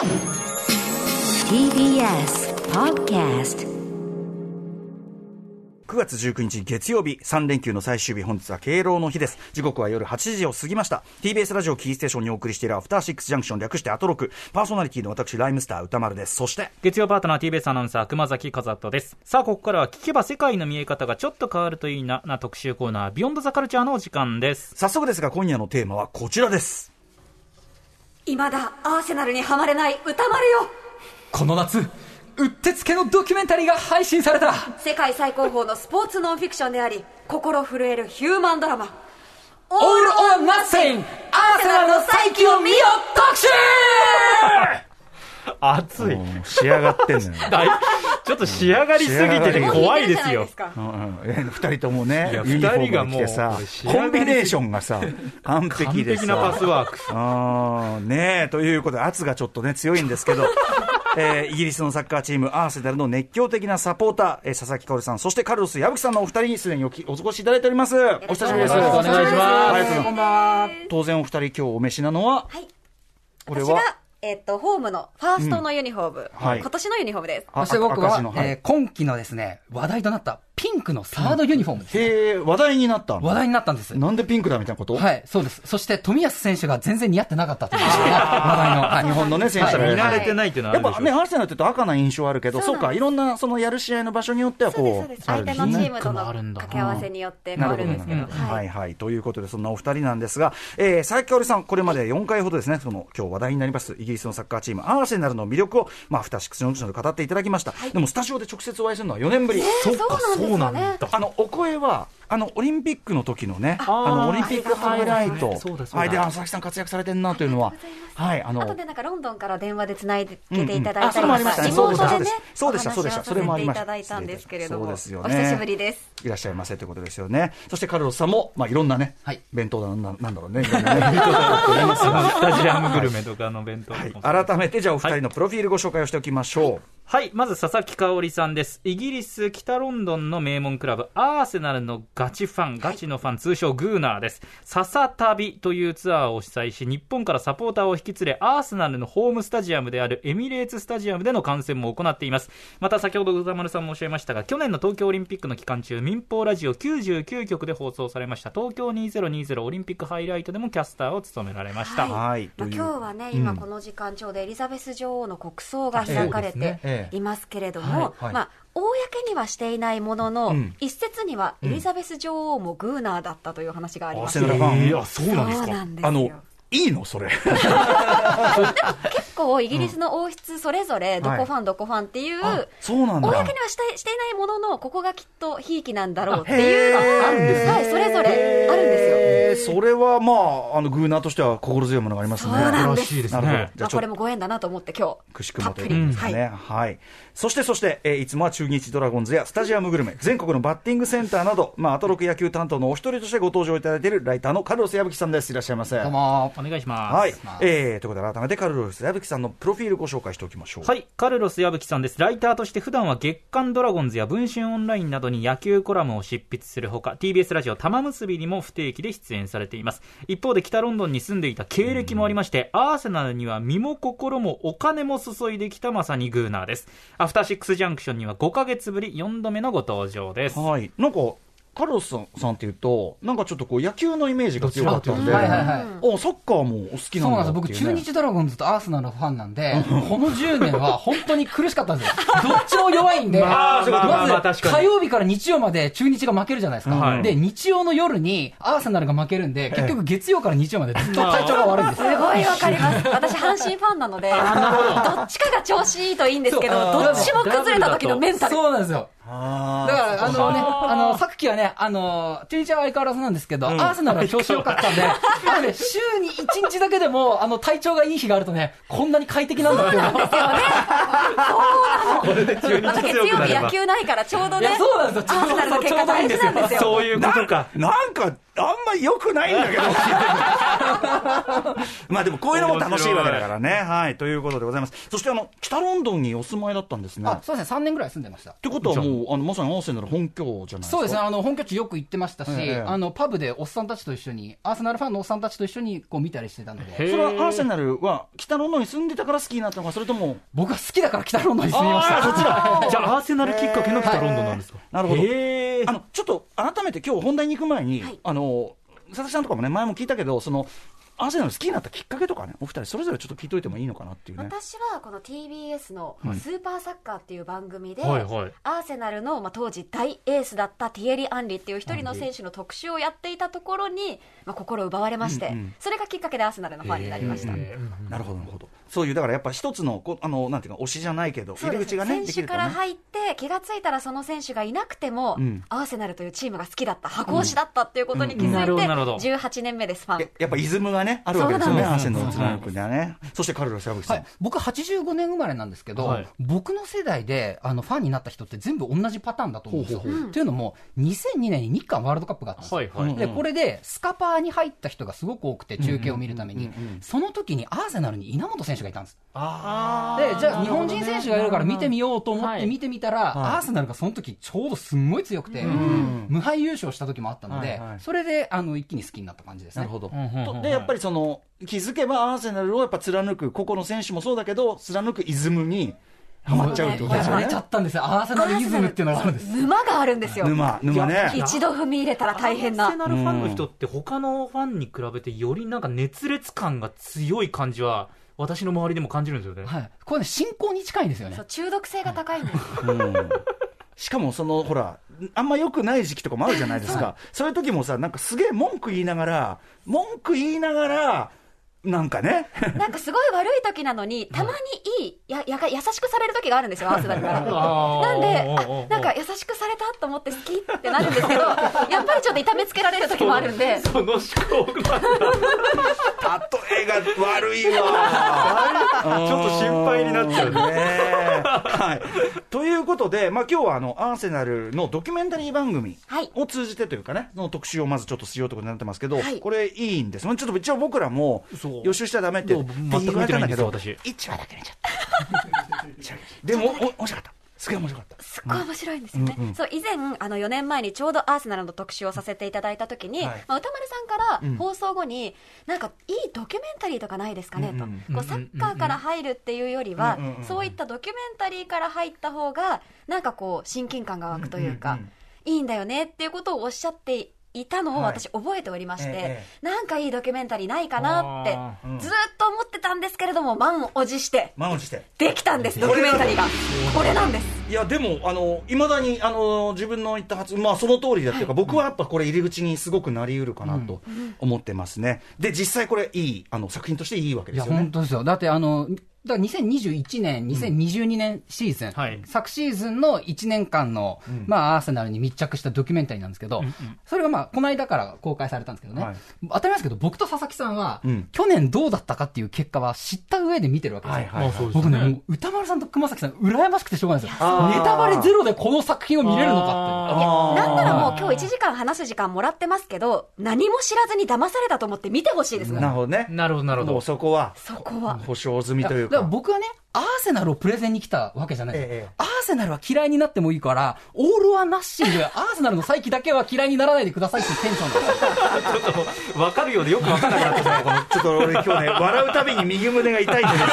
TBS Podcast 9月19日月曜日3連休の最終日本日は敬老の日です。時刻は夜8時を過ぎました。TBS ラジオキーステーションにお送りしているアフターシックスジャンクション略してアトロク。パーソナリティの私ライムスター歌丸です。そして月曜パートナー TBS アナウンサー熊崎和人です。さあここからは聞けば世界の見え方がちょっと変わるといいなな特集コーナービヨンドザカルチャーのお時間です。早速ですが今夜のテーマはこちらです未だアーセナルにはまれない歌丸よ。この夏うってつけのドキュメンタリーが配信された。世界最高峰のスポーツノンフィクションであり心震えるヒューマンドラマ。オール・オア・ナッシングアーセナルの再起を見よ特集熱い。仕上がってんのよ。だいちょっと仕上がりすぎてて怖いですよ。か？うんうん。え二人ともねいやユニフォーム二人がもう着てさコンビネーションがさ完完璧でさ璧なパスワーク。あーねえ、ということで、圧がちょっとね、強いんですけど、えーイギリスのサッカーチーム、アーセナルの熱狂的なサポーター、えー佐々木薫さん、そしてカルロス矢吹さんのお二人にすでにおきお越しいただいております。お久しぶりです。お願いします。ありがとうございます。こんばんは当然お二人今日お召しなのは、はい。これは？私が、えっとホームのファーストのユニフォーム、はい。今年のユニフォームです。あそして僕ははい。えー今期のですね、話題となったピンクのサードユニフォームです、へえ、話題になったの？話題になったんです。なんでピンクだみたいなこと？はい、そうです。そして、冨安選手が全然似合ってなかったという、ね、話題の。はい日本のね、選手たち見が慣れてないっていうのはあるでしょやっぱね、アーセナルって言うと赤な印象あるけど、そうか、いろんな、そのやる試合の場所によってはこう、そうです相手のチームとのピンクもあるんだ掛け合わせによって変わるんですけど。なるほどはいはいはい。ということで、そんなお二人なんですが、えー、佐々木香織さん、これまで4回ほどですね、その、今日話題になります、イギリスのサッカーチーム、アーセナルの魅力を、まあ、アフターシックスジャンクションで語っていただきました。でも、スタジオで直接お会いするのは4年ぶり。そうそうなんですそうなんだ。あのお声はあの、オリンピックの時のね、あの、オリンピックハイライト。はい、で、佐々木さん活躍されてんなというのは、はい、あのあと、でなんかロンドンから電話でつないでていただいあそたりとか、れもありましたね。リモートでね、そうでした、そうでした、それもありました。お話をさせていただいたんですけれども、そうですよおね。久しぶりです。いらっしゃいませということですよね。そしてカルロスさんも、まあ、いろんなね、はい弁当だなんだなんだろう ね、スタジアムグルメとかの弁当改めて、じゃあお二人のプロフィールご紹介をしておきましょう。はい、まず佐々木香織さんです。イギリス北ロンドンの名門クラブ、アーセナルのガチファン、ガチのファン、通称グーナーです。笹旅というツアーを主催し、日本からサポーターを引き連れ、アーセナルのホームスタジアムであるエミレーツスタジアムでの観戦も行っています。また先ほど歌丸さんもおっしゃいましたが、去年の東京オリンピックの期間中、民放ラジオ99局で放送されました、東京2020オリンピックハイライトでもキャスターを務められました。はい。まあ、今日はね、うん。今この時間ちょうどエリザベス女王の国葬が開かれてええ。いますけれども、はい。はい。まあ、公にはしていないものの、うん。一説にはエリザベス女王もグーナーだったという話があります、うなんですか。そうなんですよ。あの、いいの？それ。結構イギリスの王室それぞれどこファンどこファンっていう、あそうなんだ。公にはしてしていないもののここがきっとひいきなんだろうっていうのがあるんですねはい、それぞれあるんですよ。えーそれはまあ、あの、グーナーとしては心強いものがありますね。そうなんですらしいですなるほどね。まあこれもご縁だなと思って今日くしくもというですかね。はい。そして、そして、えーいつもは中日ドラゴンズやスタジアムグルメ、全国のバッティングセンターなど、まあ、アトロク野球担当のお一人としてご登場いただいているライターのカルロス矢吹さんです。いらっしゃいませ。どうもお願いします。はい。えー、ということで、改めてカルロス矢吹さんのプロフィールご紹介しておきましょう。はい、カルロス矢吹さんです。ライターとして普段は月刊ドラゴンズや文春オンラインなどに野球コラムを執筆するほか、TBS ラジオ玉結びにも不定期で出演されています。一方で北ロンドンに住んでいた経歴もありまして、アーセナルには身も心もお金も注いできたまさにグーナーです。アフターシックスジャンクションには5ヶ月ぶり4度目のご登場です。はい。なんか、カルロスさんさんっていうと、なんかちょっとこう野球のイメージが強かったので、はいはいはいおサッカーもお好きなそうんだなんです僕、中日ドラゴンズとアーセナルのファンなんで、この10年は本当に苦しかったんですよ。どっちも弱いんで、まあまあまあまあ確かに火曜日から日曜まで中日が負けるじゃないですか。はいで、日曜の夜にアーセナルが負けるんで、結局月曜から日曜までずっと体調が悪いんですよ。すごいわかります。私、阪神ファンなので、どっちかが調子いいといいんですけど、どっちも崩れた時のメンタル。そうなんですよ。あだから、あのね、あの、さっきはね、あの、中日は相変わらずなんですけど、アーセナルは調子良かったんで、あのね、週に1日だけでも、あの、体調がいい日があるとね、こんなに快適なんだっていうのこれで中また月曜日野球ないからちょうどね、そうなんですよ。アーセナルの結果大事なんですよ。そういうことか。なんか、あんまり良くないんだけど。まあでもこういうのも楽しいわけだからね。はい。ということでございます。そしてあの、北ロンドンにお住まいだったんですね。あそうですね、3年ぐらい住んでましたっ。てことはもう、あの、まさにアーセナル本拠じゃないですか。そうですね、あの本拠地よく行ってましたし、ええあのパブでおっさんたちと一緒に、アーセナルファンのおっさんたちと一緒にこう見たりしてたので、それはアーセナルは北ロンドンに住んでたから好きになったのか、それとも、僕は好きだから北ロンドンに住みました。そちら。じゃあアーセナルきっかけの北ロンドンなんですか、なるほど。あの、ちょっと改めて今日本題に行く前に、はいあの、佐々木さんとかもね、前も聞いたけど、その、アーセナル好きになったきっかけとかね、お二人それぞれちょっと聞いといてもいいのかなっていうね。私はこの TBS のスーパーサッカーっていう番組で、はいはいアーセナルの、まあ、当時大エースだったティエリ・アンリっていう一人の選手の特集をやっていたところに、まあ、心奪われまして、うんうんそれがきっかけでアーセナルのファンになりました。なるほど、なるほど。そういう、だからやっぱ一つの、こあの、なんていうか、推しじゃないけど、入り口がね、選手から。入って気がついたらその選手がいなくても、うん。アーセナルというチームが好きだった箱推しだったっていうことに気づいて、どなるほど。18年目ですファン。ややっぱイズムがね、あるわけですよね、アーセナルの貫くにはね。そしてカルロス矢吹さん。はい、僕85年生まれなんですけど、はい。僕の世代であのファンになった人って全部同じパターンだと思うんですよ。ほうほうというのも、2002年に日韓ワールドカップがあったんですよ。はいはい。でこれでスカパーに入った人がすごく多くて、中継を見るために、その時にアーセナルに稲本選手がいたんです。あでじゃあ、日本人選手がいるから見てみようと思って見てみたら、はい。アーセナルがその時ちょうどすんごい強くて、無敗優勝した時もあったので、はいはい。それであの一気に好きになった感じですね。なるほど。とで、やっぱりその、気づけばアーセナルをやっぱ貫く、個々の選手もそうだけど、貫くイズムにハマっちゃうってことですよねやられち。ゃったんですよ、アーセナルイズムっていうのがあるんです。沼があるんですよ。沼、沼ね。一度踏み入れたら大変なアーセ。ナルファンの人って他のファンに比べてよりなんか熱烈感が強い感じは私の周りでも感じるんですよね。はい、これね、信仰に近いんですよねそう。中毒性が高いんです。うんしかもその、ほら、あんま良くない時期とかもあるじゃないですか。そういう時もさ、なんかすげえ文句言いながら、文句言いながら、なんかね。なんかすごい悪い時なのに、たまにいい、や、やが、優しくされる時があるんですよ、アーセナルから。なんで、なんか優しくされたと思って好きってなるんですけど、やっぱりちょっと痛めつけられる時もあるんで、その思考が例えが悪いわ。ちょっと心配になっちゃうね。はい。ということで、まあ今日はあの、アーセナルのドキュメンタリー番組はいを通じてというかね、の特集をまずちょっとしようということになってますけど、はいこれいいんです。ちょっと一応僕らもそう予習しちゃダメって。全く言われたんだけど、見てないんです1話だけ見ちゃった。でも、お面白かった。すげえ面白かった。すっごい面白いんですよね。うん。うん。そう、以前、あの、4年前にちょうどアーセナルの特集をさせていただいたときに、はい。まあ、歌丸さんからうん。放送後に、なんか、いいドキュメンタリーとかないですかね、と。うん。うんこう、サッカーから入るっていうよりはうんうんうん、そういったドキュメンタリーから入った方が、なんかこう、親近感が湧くというか、うんうんうん。いいんだよねっていうことをおっしゃっていたのをはい私覚えておりまして、えなんかいいドキュメンタリーないかなってずーっと思ってたんですけれども満を持して満を持して。できたんですドキュメンタリーがこれなんですいや、でも、あの、いまだに、あの、自分の言った発まあ、その通りだっていうか、僕はやっぱこれ入り口にすごくなり得るかなと思ってますね。で、実際これいい、あの、作品としていいわけですよね本。当ですよ。だって、あの、だから2021年、2022年シーズン、はい。昨シーズンの1年間の、まあ、アーセナルに密着したドキュメンタリーなんですけど、それがまあ、この間から公開されたんですけどね、はい。当たり前ですけど、僕と佐々木さんは、うん。去年どうだったかっていう結果は知った上で見てるわけですよ。はいはいあそうですね。僕ね、歌丸さんと熊崎さん、羨ましくてしょうがないですよ。ネタバレゼロでこの作品を見れるのかあいやあー。なんならもう今日1時間話す時間もらってますけど何も知らずに騙されたと思って見てほしいですなるほどね。なるほどなるほど。そこは、そこは。保証済みというだから。僕はね、アーセナルをプレゼンに来たわけじゃない。ですよ、ええ。アーセナルは嫌いになってもいいから、オール・ア・ナッシング、アーセナルの再起だけは嫌いにならないでくださいっていうテンションですよ。ちょっと分かるようでよく分からなくなってきたねこの。ちょっと俺今日ね、笑うたびに右胸が痛いんですよ。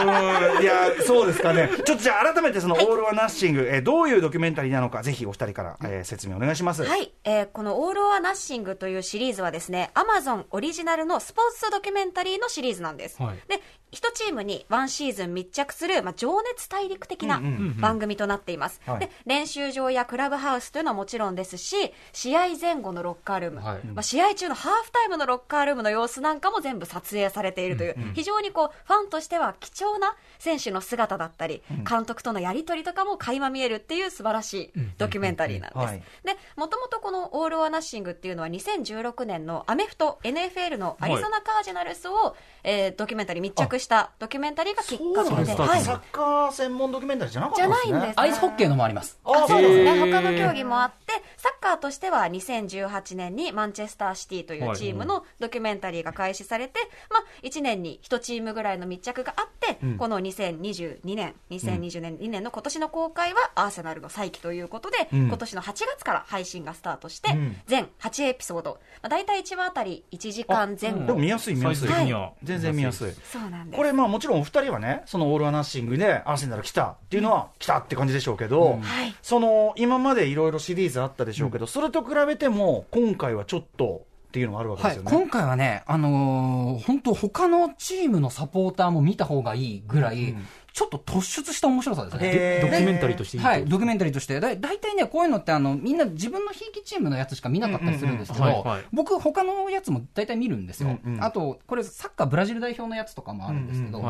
うん、いや、そうですかね。ちょっとじゃあ改めてそのオール・はナッシング、えーどういうドキュメンタリーなのか、ぜひお二人から、えー説明お願いします。はい、えーこの「オール・オア・ナッシング」というシリーズはですねアマゾンオリジナルのスポーツドキュメンタリーのシリーズなんです、はい。で一チームにワンシーズン密着する、まあ、情熱大陸的なうんうん番組となっています、はい。で練習場やクラブハウスというのはもちろんですし試合前後のロッカールーム、はい。まあ、試合中のハーフタイムのロッカールームの様子なんかも全部撮影されているという、非常にこうファンとしては貴重な選手の姿だったり、監督とのやり取りとかも垣間見えるっていう素晴らしいドキュメンタリーなんです。はいで、もともとこのオール・オア・ナッシングっていうのは2016年のアメフト NFL のアリゾナ・カージナルスを、えードキュメンタリー密着したドキュメンタリーがきっはい、サッカー専門ドキュメンタリーじゃなかったじゃんですね。ないんです。アイスホッケーのもあります。あ、そうですね。他の競技もあって、でサッカーとしては2018年にマンチェスターシティというチームのドキュメンタリーが開始されて、まあ、1年に1チームぐらいの密着があって、この2022年2020年2年の今年の公開はアーセナルの再起ということで、うん。今年の8月から配信がスタートして、うん。全8エピソード、まあ、大体1話あたり1時間前後、でも見やすい見やすい。は全然見やすい。そうなんですこれまあもちろんお二人はねそのオール・ア・ナッシングでアーセナル来たっていうのは来たって感じでしょうけど、はい。その今までいろいろシリーズあったでしょうけど、それと比べても今回はちょっとっていうのがあるわけはい、ですよね、今回はね、あのー本当、他のチームのサポーターも見た方がいいぐらい、ちょっと突出した面白さですね。ドキュメンタリーとしていいはい、ドキュメンタリーとして。だ大体ね、こういうのって、あの、みんな自分のひいきチームのやつしか見なかったりするんですけどうんうんはいはい、僕、他のやつも大体見るんですよ。うんうん。あと、これ、サッカーブラジル代表のやつとかもあるんですけど、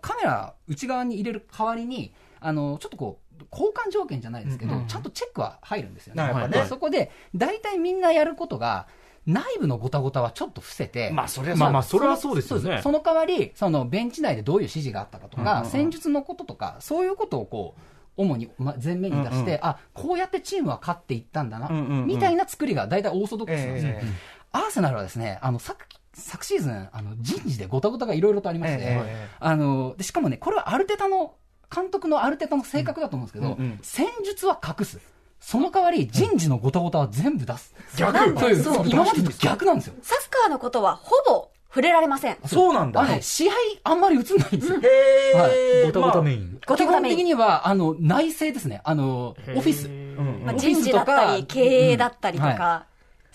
カメラ内側に入れる代わりに、あの、ちょっとこう、交換条件じゃないですけど、うんうん。ちゃんとチェックは入るんですよね。なるほど。ねでそこで、大体みんなやることが、内部のごたごたはちょっと伏せて、まあそれはまあまあそれはそうですよね。その代わり、そのベンチ内でどういう指示があったかとか、うんうん。うん戦術のこととか、そういうことをこう、主にま前面に出して、うんうん。あこうやってチームは勝っていったんだな、うんうんうん。みたいな作りが大体オーソドックスなんですよ。ええ。アーセナルはですね、あの昨昨シーズン、あの人事でごたごたがいろいろとありまして、ええ。あのでしかもね、これはアルテタの、監督のアルテタの性格だと思うんですけど、うんうん戦術は隠す。その代わり、人事のごたごたは全部出す。逆という、そう今までと逆なんですよ。サッカーのことはほぼ触れられません。そうなんだ、あのね、試合あんまり映んないんですよ。へえ、ごたごたメイン。ごたメイン基本的には、あの、内政ですね。あの、オフィス。うんまあ、オフィス人事だったり、経営だったりとか、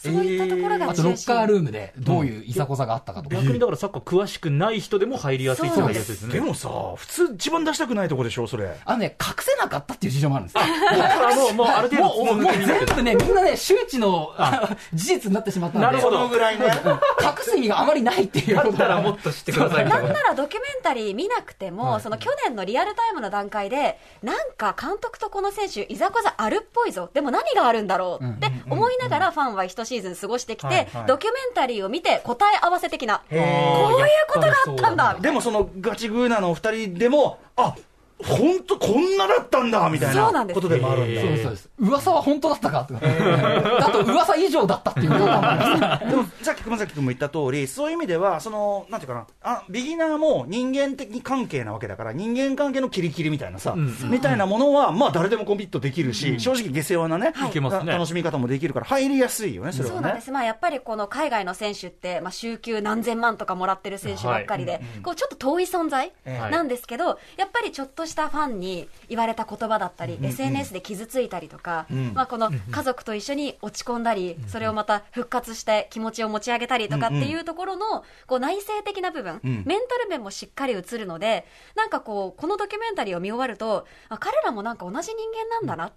そういったところがあと、ロッカールームでどういういざこざがあったかとか。逆にだからサッカー詳しくない人でも入りやすいってですね。でもさ普通一番出したくないとこでしょそれ。あのね、隠せなかったっていう事情もあるんですよ。あもう、もうある程度もう、もう全部ね、みんなね、周知のあ。事実になってしまったので。なるほど。ぐらいね。隠す意味があまりないっていう。だことがったらもっと知ってくださいな。んならドキュメンタリー見なくても、その去年のリアルタイムの段階で、なんか監督とこの選手、いざこざあるっぽいぞ、でも何があるんだろうって思いながら、ファンは一シーズン過ごしてきて、はいはい。ドキュメンタリーを見て、答え合わせ的な、こういうことがあったんだ、でもそのガチグーナのお二人でもあ本当こんなだったんだみたいなことでもあるんだ。そうですそうです。噂は本当だったかとか。あと、噂以上だったっていうことがあります。でもさっき熊崎君も言った通りそういう意味ではそのなんていうかな。あビギナーも人間的関係なわけだから人間関係のキリキリみたいなさ、うん。みたいなものはまあ誰でもコミットできるし、正直下世話なね、い。けますね。た楽しみ方もできるから入りやすいよねそれはね。そうなんです、まあ、やっぱりこの海外の選手って、まあ、週休何千万とかもらってる選手ばっかりで、こうちょっと遠い存在ええ。なんですけど、やっぱりちょっとしたファンに言われた言葉だったり、SNS で傷ついたりとか、ん。まあ、この家族と一緒に落ち込んだり、それをまた復活して気持ちを持ち上げたりとかっていうところのこう内省的な部分、ん。メンタル面もしっかり映るので、なんかこう、このドキュメンタリーを見終わると、あ彼らもなんか同じ人間なんだな。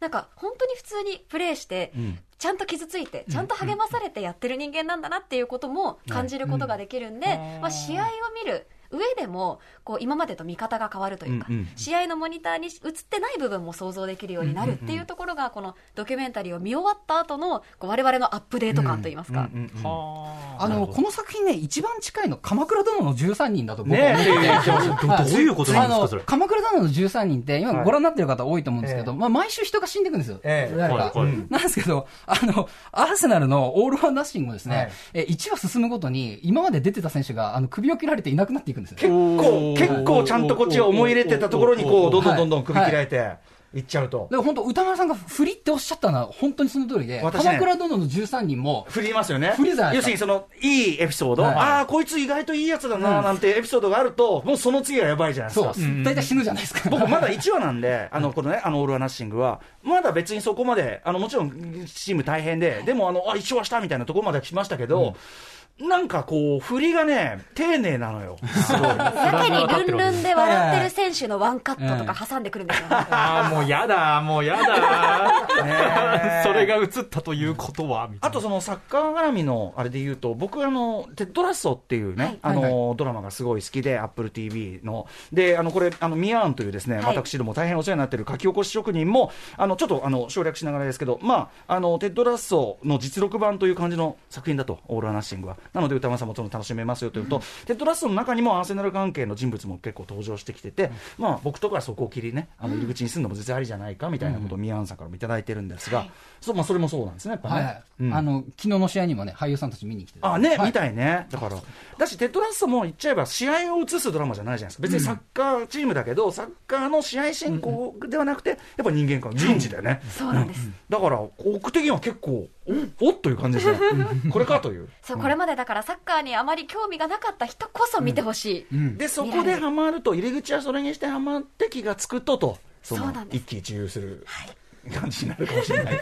なんか本当に普通にプレーして、ちゃんと傷ついて、ちゃんと励まされてやってる人間なんだなっていうことも感じることができるんで、まあ、試合を見る上でもこう今までと見方が変わるというか、うんうん。試合のモニターに映ってない部分も想像できるようになるっていうところがこのドキュメンタリーを見終わった後のこう我々のアップデート感といいますか、うんうんうん。あ。の、この作品ね、一番近いの、鎌倉殿の13人だと僕はね思ってて、ど どういうことなんですか、それ。あの。鎌倉殿の13人って、今はい。ご覧になってる方多いと思うんですけど、えまあ、毎週人が死んでいくんですよ。ええ。誰か。はいはい。なんですけど、あの、アーセナルのオールワンナッシングもですね、はい。え1話進むごとに、今まで出てた選手が、あの、首を切られていなくなっていくんですよ。結構結構ちゃんとこっちが思い入れてたところにこうどんどんどんどん首切られていっちゃうと、で本当、歌丸さんが振りっておっしゃったのは、本当にその通りで、私ね。鎌倉殿の13人も、振りますよね。振りじゃない要でするにそのいいエピソード、はい。ああこいつ意外といいやつだななんてエピソードがあるともうその次がやばいじゃないですか、大体死ぬじゃないですか。僕まだ1話なんで、あの、このね、あの、オール・ア・ナッシングは、まだ別にそこまで、あの、もちろん、チーム大変で、でも、あの、あ、一話したみたいなところまで来ましたけど、なんかこう、振りがね、丁寧なのよ。すごい。やけにルンルンで笑ってる選手のワンカットとか挟んでくるんですよね。ああ、もうやだ、もうやだ。それが映ったということは、あとそのサッカー絡みのあれで言うと、僕、あの、テッドラッソっていうね、はいあの、はいドラマがすごい好きで、アップル TV の。で、あの、これ、あの、みやーんというですね、はい私ども大変お世話になっている書き起こし職人も、あの、ちょっと、あの、省略しながらですけど、まあ、あの、テッドラッソの実録版という感じの作品だと、オール・オア・ナッシングは。なので、宇多丸さんもその楽しめますよというと、テッドラッソの中にもアーセナル関係の人物も結構登場してきてて、まあ、僕とかはそこを切りね、あの入り口にするのも全然ありじゃないかみたいなことをみやーんさんからもいただいてるんですが、そうまあ、それもそうなんですね、やっぱね。はいはい。うん。あの昨日の試合にもね俳優さんたち見に来てあね、はい。みたいね、だから、だし、テッドラッソも言っちゃえば、試合を映すドラマじゃないじゃないですか、別にサッカーチームだけど、サッカーの試合進行ではなくて、やっぱ人間関係、人事だよね、そうなんです、だから、奥的には結構、おおっという感じですね、これかという。そうこれまでだからサッカーにあまり興味がなかった人こそ見てほしい、で、そこでハマると、入り口はそれにしてハマって気がつくとと、そのそうなんです一喜一憂する感じになるかもしれない。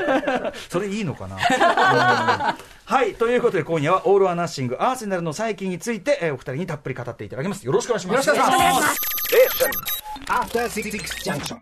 それいいのかな？はい、ということで今夜はオール・ア・ナッシング、アーセナルの再起について、えーお二人にたっぷり語っていただきます。よろしくお願いします。よろしくお願いします After Six Junction.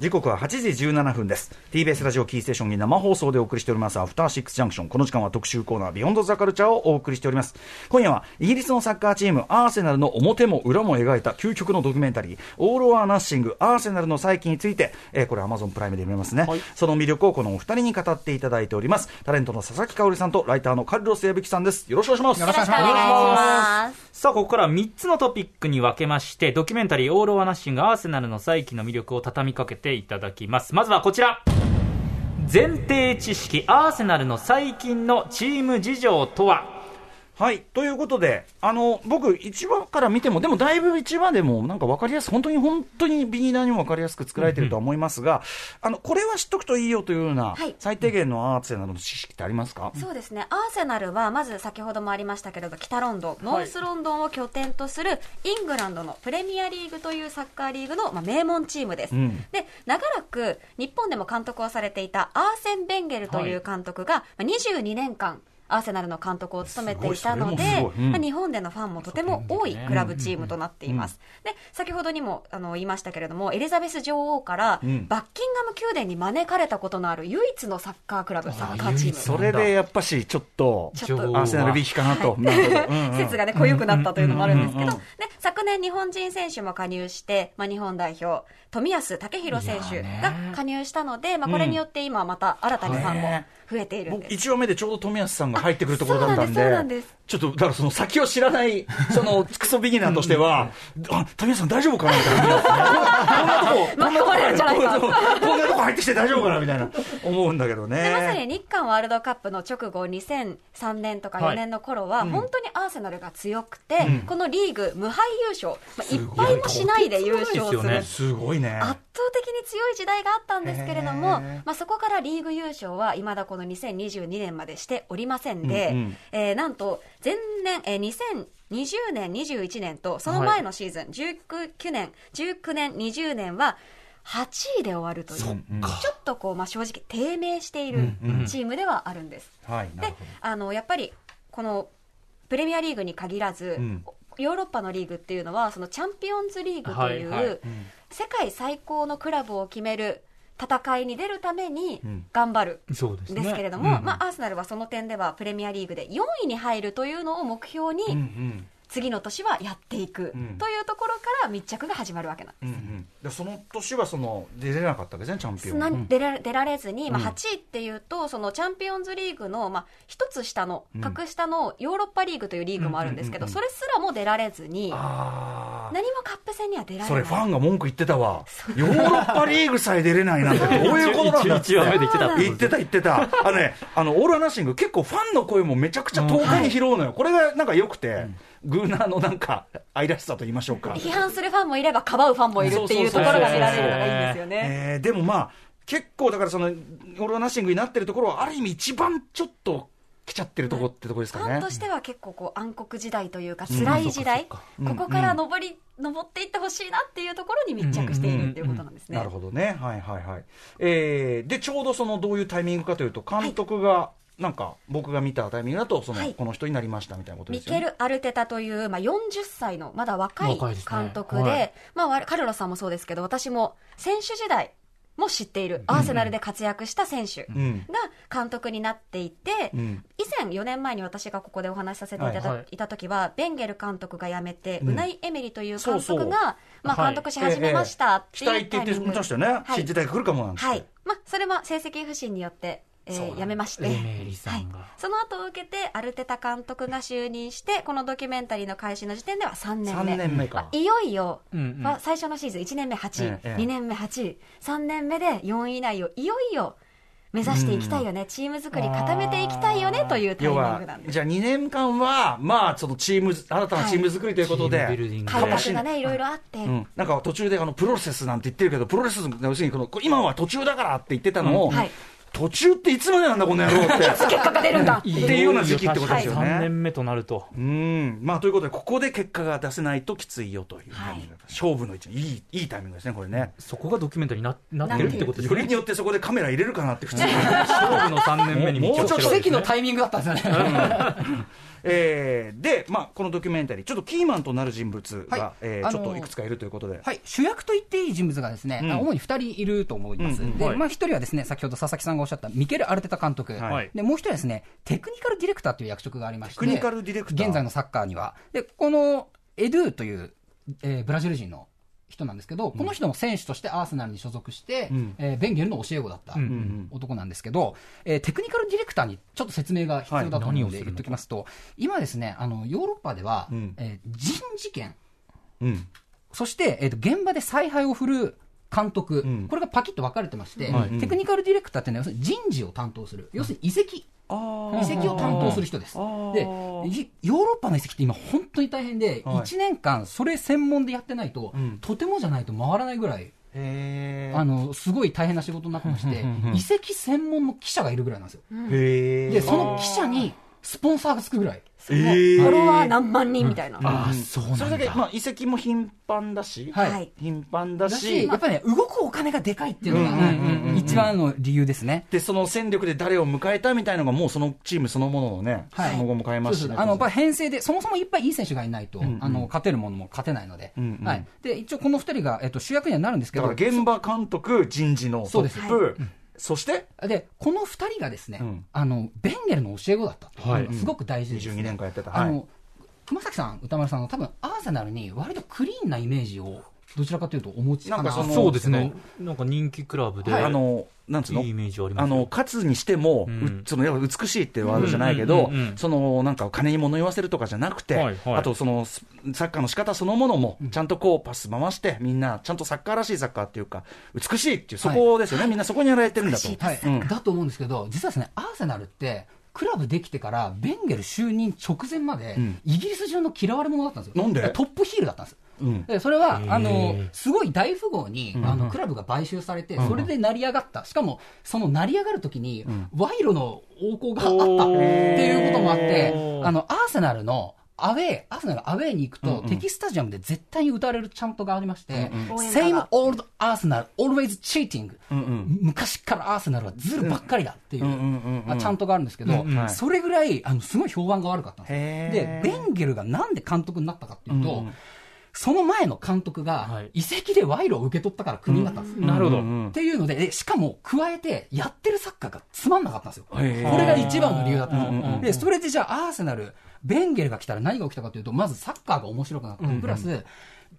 時刻は8時17分です。TBS ラジオキーステーションに生放送でお送りしておりますアフターシックスジャンクション。この時間は特集コーナービヨンドザカルチャーをお送りしております。今夜はイギリスのサッカーチームアーセナルの表も裏も描いた究極のドキュメンタリーオール・オア・ナッシングアーセナルの再起について、えーこれ Amazon プライムで見れますね、その魅力をこのお二人に語っていただいております。タレントの佐々木香織さんとライターのカルロス矢吹さんです。よろしくお願いします。よろしくお願いしますさあ、ここから3つのトピックに分けまして、ドキュメンタリーオール・オア・ナッシング・アーセナルの再起の魅力を畳みかけていただきます。まずはこちら。前提知識、アーセナルの最近のチーム事情とは？はい。ということで、あの、僕、1話から見ても、でもだいぶ1話でも、なんか分かりやすく、本当に本当にビギナーにも分かりやすく作られてるとは思いますが、あの、これは知っとくといいよというような、はい。最低限のアーツなどの知識ってありますか？そうですね。アーセナルはまず先ほどもありましたけれど北ロンドンノースロンドンを拠点とするイングランドのプレミアリーグというサッカーリーグの、まあ、名門チームです、うん。で長らく日本でも監督をされていたアーセン・ベンゲルという監督が、まあ、22年間アーセナルの監督を務めていたので、うん。まあ、日本でのファンもとても多いクラブチームとなっています。で、先ほどにもあの言いましたけれども、エリザベス女王からうん。バッキンガム宮殿に招かれたことのある唯一のサッカークラブ、サッカーチーム。それでやっぱし、ちょっと、ちょっとアーセナルビーヒかなと。なるほど。うん。うん説がね、濃ゆくなったというのもあるんですけど、で、昨年日本人選手も加入して、まあ、日本代表、富安武弘選手が加入したので、まあ、これによって今また新たにファンも増えているん僕、です。1話目でちょうど富安さんが入ってくるところだったんで、ちょっと、だからその先を知らない、その、クソビギナーとしては、あ、富安さん大丈夫かなみたいな。こんなとこ、こんなとこ巻き込まれるんじゃないか。こんな こんなとこ入ってきて大丈夫かなみたいな、思うんだけどね。でまさに日韓ワールドカップの直後2003年とか4年の頃は、本当にアーセナルが強くて、このリーグ無敗優勝、まあ、一敗もしないで優勝する。すごいね。圧倒的に強い時代があったんですけれどもまあ、そこからリーグ優勝はいまだこの2022年までしておりませんで、うんうん。えーなんと前年、えー2020年、21年とその前のシーズン、19年、19年、20年は8位で終わるという、ちょっとこう、まあ、正直低迷しているチームではあるんです。はい、なるであのやっぱりこのプレミアリーグに限らず、ん。ヨーロッパのリーグっていうのはそのチャンピオンズリーグという、はいはい。世界最高のクラブを決める戦いに出るためにん頑張るそうですね。んですけれども、うんまあ、アーセナルはその点ではプレミアリーグで4位に入るというのを目標に。うんうん次の年はやっていくうんというところから密着が始まるわけなんです。うんうん、でその年はその出れなかったわけですね、チャンピオン。な出ら出られずに、まあ、うん8位っていうと、そのチャンピオンズリーグの、まあ、一つ下のうん、格下のヨーロッパリーグというリーグもあるんですけど、うんうんうんそれすらも出られずに、あ何もカップ戦には出らあ、れない。それファンが文句言ってたわ。ヨーロッパリーグさえ出れないなんて どういうことなんだって。1話目で言ってた言ってた言ってた。あのね、あの、オールアナッシング結構ファンの声もめちゃくちゃ遠くに拾うのよ。これがなんか良くて、グーナーのなんか愛らしさと言いましょうか。批判するファンもいれば、かばうファンもいるっていうところが見られるのがいいんですよね。えーでもまあ、結構だからその、オールアナッシングになってるところは、ある意味一番ちょっと来ちゃってるところってところですかね。ファンとしては結構こう暗黒時代というか辛い時代、かここから登り、登っていってほしいなっていうところに密着しているっていうことなんですね。なるほどね。はいはいはい。えーで、ちょうどそのどういうタイミングかというと、監督が、なんか僕が見たタイミングだと、その、はいこの人になりましたみたいなことでミすよね。ケル・アルテタという、まあ、40歳のまだ若い若いですね監督で、はいまあわ、カルロさんもそうですけど、私も選手時代も知っている、アーセナルで活躍した選手うん。が監督になっていて、うん。以前4年前に私がここでお話しさせていただ、はいいた時は、ベンゲル監督が辞めて、うんウナイ・エメリという監そうそう督が、まあ、はい監督し始めましたっていうって言ってタイミング。ましたよね。はい新時代が来るかもなんて。はい。まあ、それは成績不振によって、えー辞めまして、エメリさんが。はい。その後を受けて、アルテタ監督が就任して、このドキュメンタリーの開始の時点では3年目。3年目か。まあいよいよ、うんうん。まあ最初のシーズン1年目8位、ええ2年目8位、3年目で4位以内をいよいよ目指していきたいよね、チーム作り固めていきたいよねというタイミン要はグなんです。じゃあ2年間はまあそのチーム新たなチーム作りということで、チームビルディング改革がね、いろいろあって、うん、なんか途中であのプロセスなんて言ってるけど、プロセス、要するにこの今は途中だからって言ってたのを、うん。はい途中っていつまでなんだ、この野郎って。結果が出るんだ。っていうような時期ってことですよね。3年目となると。うん。まあ、ということで、ここで結果が出せないときついよという、はい。勝負の一いいいいタイミングですね、これね。そこがドキュメンタリーにななってるってことですよね。よりによってそこでカメラ入れるかなって、普通に。勝負の3年目にもうちょっと奇跡のタイミングだったんですよね。えーで、まあ、このドキュメンタリー、ちょっとキーマンとなる人物が、はいえーちょあのーっといくつかいるということで。はい、主役と言っていい人物がですね、うん主に2人いると思います。んうんはいまあ1人はですね、先ほど佐々木さんがおっしゃったミケル・アルテタ監督。はいで、もう1人はですね、テクニカルディレクターという役職がありまして、テクニカルディレクター現在のサッカーには。で、このエドゥという、えーブラジル人の人なんですけど、この人も選手としてアーセナルに所属して、うん。えーベンゲルの教え子だった。男なんですけど、えーテクニカルディレクターにちょっと説明が必要だと思うので言っておきますと、今ですね、あの、ヨーロッパでは、うん。えー人事権、うん。そして、えーと現場で采配を振る監督、うん。これがパキッと分かれてまして、はい。テクニカルディレクターっていうのは、要するに人事を担当する、要するに移籍、移籍を担当する人です。で、いヨーロッパの移籍って今、本当に大変で、はい。1年間、それ専門でやってないと、うん。とてもじゃないと回らないぐらい、へあのすごい大変な仕事になってまして、移籍専門の記者がいるぐらいなんですよ。えで、その記者にスポンサーがつくぐらい。フォロワー何万人みたいな。ああ、それだけ、まあ、移籍も頻繁だし、はい。はい頻繁だだしし、やっぱりね、動くお金がでかいっていうのが、一番の理由ですね。で、その戦力で誰を迎えたみたいのが、もうそのチームそのもののね、はい。その後も変えますし。あのやっぱり編成で、そもそもいっぱいいい選手がいないと、あの勝てるものも勝てないので、はい、で一応、この2人が、えっと、主役にはなるんですけど、だから現場監督、人事のトッそうプ、そして、でこの2人がですね、うん。あのベンゲルの教え子だったと、はい。すごく大事です、22年間やってた。はい。あの熊崎さん、歌丸さんは多分アーセナルに割とクリーンなイメージをどちらかというとお持ちかななんかそのそうですね。なんか人気クラブで、あの、なんつうの？いいイメージありますあの、勝つにしても、うん。うその、やっぱ美しいってワードじゃないけどその、なんか金に物言わせるとかじゃなくて、はいはいあとその、スサッカーの仕方そのものも、ちゃんとこう、パス回して、みんな、ちゃんとサッカーらしいサッカーっていうか、美しいっていう、そこですよね。みんなそこにやられてるんだと。はい。うん。だと思うんですけど、実はですね、アーセナルって、クラブできてから、ベンゲル就任直前まで、うん。イギリス中の嫌われ者だったんですよ。なんで？トップヒールだったんです。うん。でそれはあのすごい大富豪に、あのクラブが買収されて、それで成り上がった、しかもその成り上がるときに、賄賂の横行があったっていうこともあってあのアーセナルのアウェー、アーセナルがアウェーに行くと、敵スタジアムで絶対に歌われるチャントがありまして、応援歌 Same が old Arsenal, always cheating、うんうん。昔からアーセナルはずるばっかりだっていう、うんうんうんチャントがあるんですけど、うんうんそれぐらいあのすごい評判が悪かったんですで、ベンゲルがなんで監督になったかっていうと、うんうんその前の監督がはい。移籍で賄賂を受け取ったからクビになったんですよ。なるほど、っていうので、でしかも加えて、やってるサッカーがつまんなかったんですよ。これが一番の理由だったんですよで、それでじゃあ、アーセナル、ベンゲルが来たら何が起きたかというと、まずサッカーが面白くなった。プラス、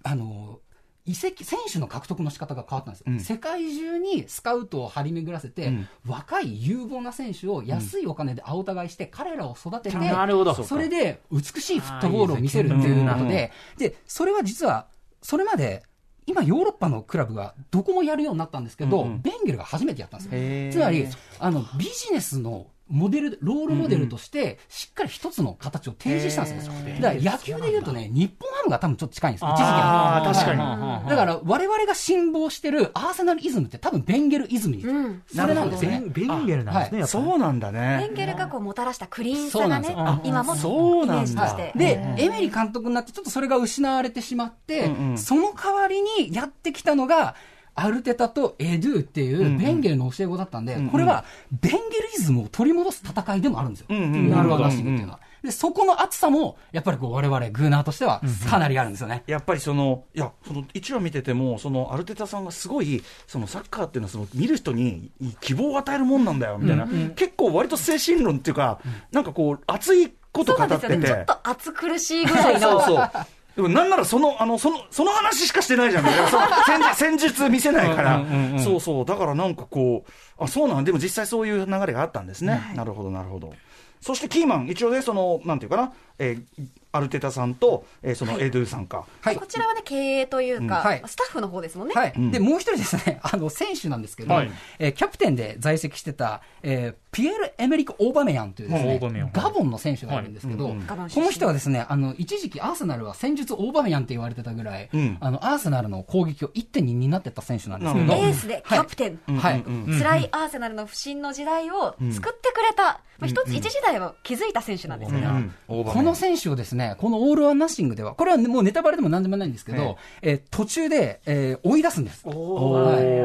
あの、移籍、選手の獲得の仕方が変わったんですよ。うん。世界中にスカウトを張り巡らせて、うん。若い有望な選手を安いお金で青互いして、彼らを育てて、なるほど。それで美しいフットボールを見せるっていうことで、で、それは実は、それまで、今ヨーロッパのクラブがどこもやるようになったんですけど、うんうん。ベンゲルが初めてやったんですよ。つまり、あの、ビジネスのモデル、ロールモデルとして、しっかり一つの形を提示したんですよ。だから野球で言うとね、日本ハムが多分ちょっと近いんですよ。一時期あー確かに。はいだから、我々が辛抱してるアーセナルイズムって多分ベンゲルイズムに、うん。それなんですね。ベンゲルなんですね、やっぱり。そうなんだベねン。ゲルがこうもたらしたクリーンさがね今もイメそうなんだ。ージとして。で、エメリ監督になって、ちょっとそれが失われてしまって、うんうん。その代わりにやってきたのが、アルテタとエドゥっていうベンゲルの教え子だったんで、んうんこれはベンゲルイズムを取り戻す戦いでもあるんですよ。うんうんナルバダッシングっていうのは。で、そこの熱さも、やっぱりこう我々グーナーとしてはかなりあるんですよね。やっぱりその、いや、その1話見てても、そのアルテタさんがすごい、そのサッカーっていうのは、その見る人に希望を与えるもんなんだよみたいな、結構割と精神論っていうか、なんかこう、熱いこと語ってて、なんですよね。ちょっと暑苦しいぐらいの。そうそう。でもなんならその、あの、その、その話しかしてないじゃん。みたいなその戦術、戦術見せないから、うんうんうんうん。そうそう。だからなんかこう、あ、そうなんでも実際そういう流れがあったんですね。なるほど、なるほど。そしてキーマン、一応ね、その、なんていうかな、えーアルテタさんと、えーそのエドゥさんか。はい。こちらはね、経営というか、はい。スタッフの方ですもんね。はい、ん。でもう一人ですね、あの選手なんですけど、はい。えーキャプテンで在籍してた、えーピエール・エメリック・オーバメヤンというですねオーバメヤン。ガボンの選手がいるんですけど、はい。うん。うんガボン出身この人はですねあの一時期アーセナルは戦術オーバメヤンって言われてたぐらい、うん。あのアーセナルの攻撃を一手に担ってた選手なんですけど、エースでキャプテン。はい、辛いアーセナルの不振の時代を作ってくれた、まあ、一つ一時代を築いた選手なんですよこの選手をですね、このオール・アン・ナッシングでは、これはもうネタバレでもなんでもないんですけど、えー途中で、えー追い出すんです。は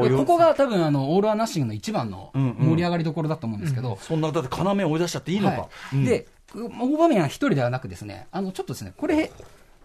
い。でここが多分あの、オール・アン・ナッシングの一番の盛り上がりどころだと思うんですけど、そんな、だって要を追い出しちゃっていいのか。はい。で、オーバメヤン一人ではなくですね、あの、ちょっとですね、これ、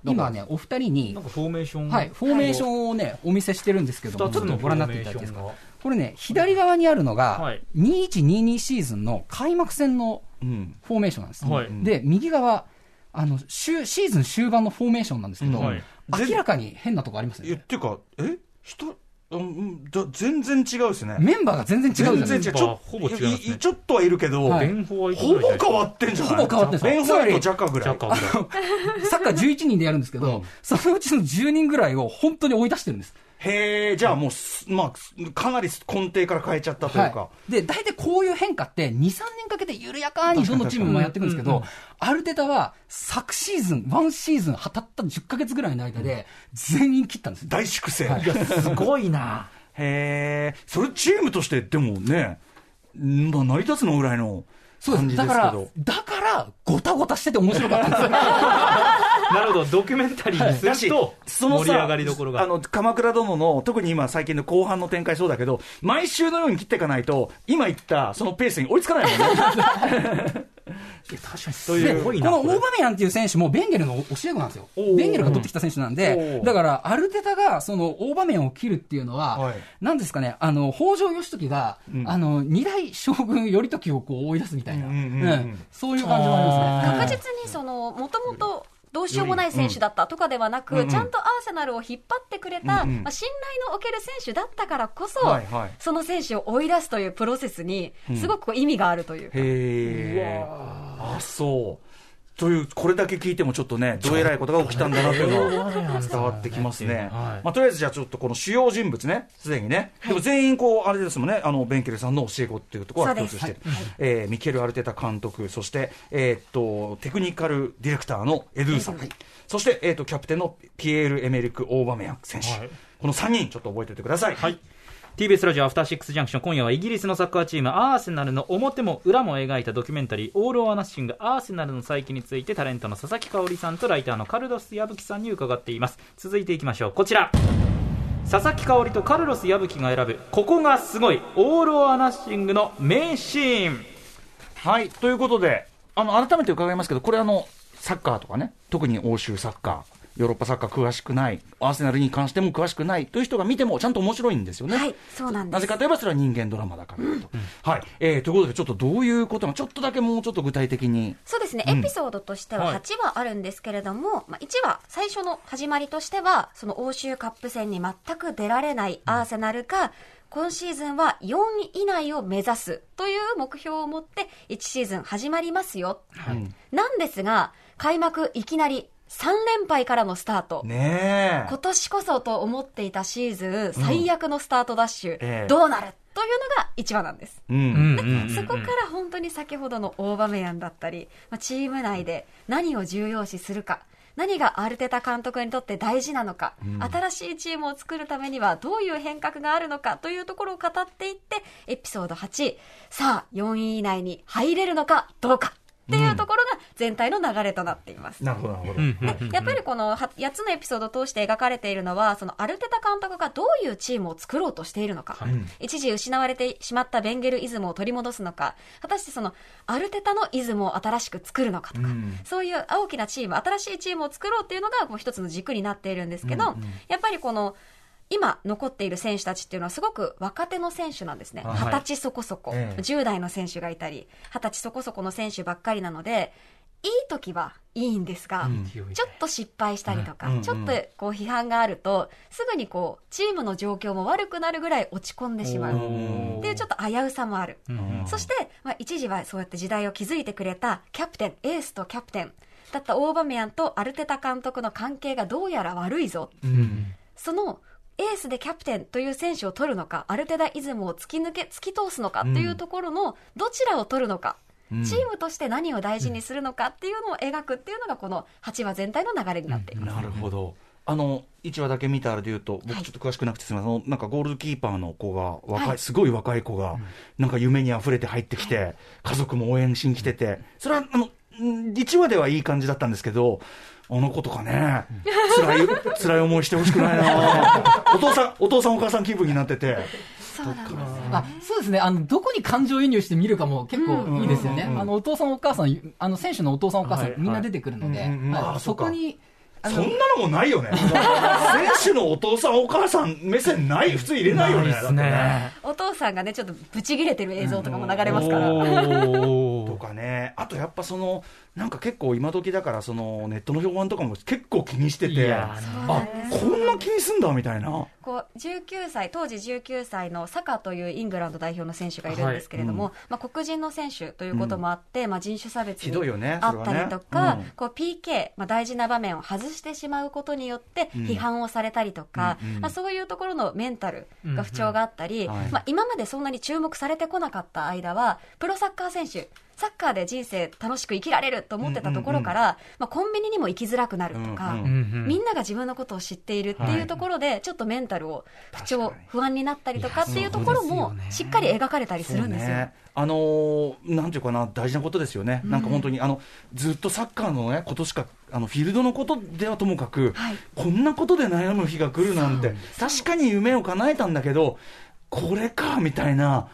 今ね、お二人になん、かフォーメーションはい、フォーメーションをね、お見せしてるんですけども、二つのご覧になっていただいていいですかこれね、左側にあるのがはい、2122シーズンの開幕戦のうん。フォーメーションなんです。はい。で、右側、あの、シシーズン終盤のフォーメーションなんですけど、うん。はい。明らかに変なとこありますえ、っ。ていうか、え？人、うん、だ全然違うですね。メンバーが全然違うじゃない全然違う。ですか。ちょほぼ違いますねいちょっとはいるけど、はいほぼ変わってんじゃない？ほぼ変わってんですよベン・ホワイト、ジャカぐらい。ジャカぐらいサッカー11人でやるんですけど、そのうちの10人ぐらいを本当に追い出してるんです。へえ、じゃあもうす、まあ、かなり根底から変えちゃったというか。はい、で、大体こういう変化って2、3年かけて緩やかにどのチームもやっていくんですけど、アルテタは昨シーズン、ワンシーズン、はたった10ヶ月ぐらいの間で全員切ったんです。大粛清。はいすごいな へえ、それチームとして、でもね、んまあ、成り立つのぐらいのそうです。感じですけだからど。、だから、ごたごたしてて面白かったんですよ。なるほどドキュメンタリーにすだしるとそのさ盛り上がりどころが。あの鎌倉殿の特に今最近の後半の展開そうだけど毎週のように切っていかないと今言ったそのペースに追いつかないもんね。確かにというで、こごいなのオーバメヤンっていう選手もベンゲルの教え子なんですよ。ベンゲルが取ってきた選手なんおでー、だから、アルテタが、その、オーバメヤンを切るっていうのは、はい。なんですかね、あの、北条義時が、うん。あの、二代将軍頼時をこう追い出すみたいな、うんうんうんうんそういう感じもありますね。確実にその、もともと、どうしようもない選手だったとかではなく、うんうん。ちゃんとアーセナルを引っ張ってくれた、うんうん。まあ、信頼のおける選手だったからこそ、はいはい。その選手を追い出すというプロセスに、すごくこう意味があるというか、へえあそうというこれだけ聞いてもちょっとねどえらいことが起きたんだなというのが伝わってきますね、はい。まあ、とりあえずじゃあちょっとこの主要人物ねすでにね、でも全員こうあれですもんねあのベンケルさんの教え子っていうところは共通して。る、えーミケル・アルテタ監督そして、えーっとテクニカルディレクターのエドゥさん、そして、えーっとキャプテンのピエール・エメリク・オーバメヤン選手、はい。この3人ちょっと覚えておいてください、はい TBS ラジオアフターシックスジャンクション今夜はイギリスのサッカーチームアーセナルの表も裏も描いたドキュメンタリー「オール・オア・ナッシングアーセナルの再起」についてタレントの佐々木香織さんとライターのカルロス矢吹さんに伺っています。続いていきましょう。こちら。佐々木香織とカルロス矢吹が選ぶここがすごいオール・オア・ナッシングの名シーン。はい、ということで、あの改めて伺いますけど、これあの、サッカーとかね、特に欧州サッカー、ヨーロッパサッカー詳しくない、アーセナルに関しても詳しくないという人が見ても、ちゃんと面白いんですよね。はい、そうなんです。なぜかといえば、それは人間ドラマだからだと。はい、えーということで、ちょっとどういうことが、ちょっとだけもうちょっと具体的に。そうですね、うんエピソードとしてははい8話あるんですけれども、まあ、1話、最初の始まりとしては、その欧州カップ戦に全く出られないアーセナルが、今シーズンは4位以内を目指すという目標を持って、1シーズン始まりますよ。うんなんですが、開幕いきなり3連敗からのスタート。ねえ今。年こそと思っていたシーズン最悪のスタートダッシュ、ええどうなるというのが1話なんです。うん。うんそこから本当に先ほどのオーバメヤンだったり、まあ、チーム内で何を重要視するか、何がアルテタ監督にとって大事なのか、新しいチームを作るためにはどういう変革があるのかというところを語っていって、エピソード8、さあ、4位以内に入れるのかどうかっていうところが全体の流れとなっています。なるほど、なるほど。やっぱりこの8つのエピソードを通して描かれているのは、そのアルテタ監督がどういうチームを作ろうとしているのか、一時失われてしまったベンゲルイズムを取り戻すのか、果たしてそのアルテタのイズムを新しく作るのかとか、そういう大きなチーム、新しいチームを作ろうっていうのがもう一つの軸になっているんですけど、やっぱりこの、今残っている選手たちっていうのはすごく若手の選手なんですね。はい。二十歳そこそこ、ええ。10代の選手がいたり、二十歳そこそこの選手ばっかりなので、いい時はいいんですが、ちょっと失敗したりとか、うん。ちょっとこう批判があると、すぐにこう、チームの状況も悪くなるぐらい落ち込んでしまう。っていうちょっと危うさもある。そして、まあ、一時はそうやって時代を築いてくれたキャプテン、エースとキャプテンだったオーバメヤンとアルテタ監督の関係がどうやら悪いぞ。そのエースでキャプテンという選手を取るのか、アルテタイズムを突き抜け、突き通すのかっていうところのどちらを取るのか。チームとして何を大事にするのかっていうのを描くっていうのがこの8話全体の流れになっています。なるほど。あの1話だけ見たあれで言うと、僕、ちょっと詳しくなくてすみません、あのなんかゴールキーパーの子が、若い、はいすごい若い子が、なんか夢にあふれて入ってきて、家族も応援しに来てて、それはあのん1話ではいい感じだったんですけど、あの子とかね、辛い辛い思いしてほしくないな、お父さん、お父さん、お母さん気分になってて、そうです。あそうですね。あの、どこに感情移入して見るかも結構いいですよね、あのお父さん、お母さん、あの選手のお父さん、お母さん、はいみんな出てくるので、そこに、あそんなのもないよね、選手のお父さん、お母さん目線ない、普通入れないよね、だってね。お父さんがね、ちょっとブチ切れてる映像とかも流れますから。とかね、あとやっぱその、なんか結構今時だから、そのネットの評判とかも結構気にしてて、あこんな気にすんだみたいな。こう19歳、当時19歳のサカというイングランド代表の選手がいるんですけれども、まあ、黒人の選手ということもあって、まあ、人種差別にひどいよねあったりとか、うん。こう PK、まあ、大事な場面を外してしまうことによってうん。批判をされたりとか、うんうん。まあ、そういうところのメンタルが不調があったり、うんうん。はい。まあ、今までそんなに注目されてこなかった間は、プロサッカー選手、サッカーで人生楽しく生きられると思ってたところから、まあ、コンビニにも行きづらくなるとか、みんなが自分のことを知っているっていうところで、ちょっとメンタルを不調不安になったりとかっていうところもしっかり描かれたりするんですよ。ね、あのーなんていうかな、大事なことですよね、なんか本当にあのずっとサッカーの、ね、ことしか、あのフィールドのことではともかく、はい。こんなことで悩む日が来るなんて、確かに夢を叶えたんだけど、これかみたいな、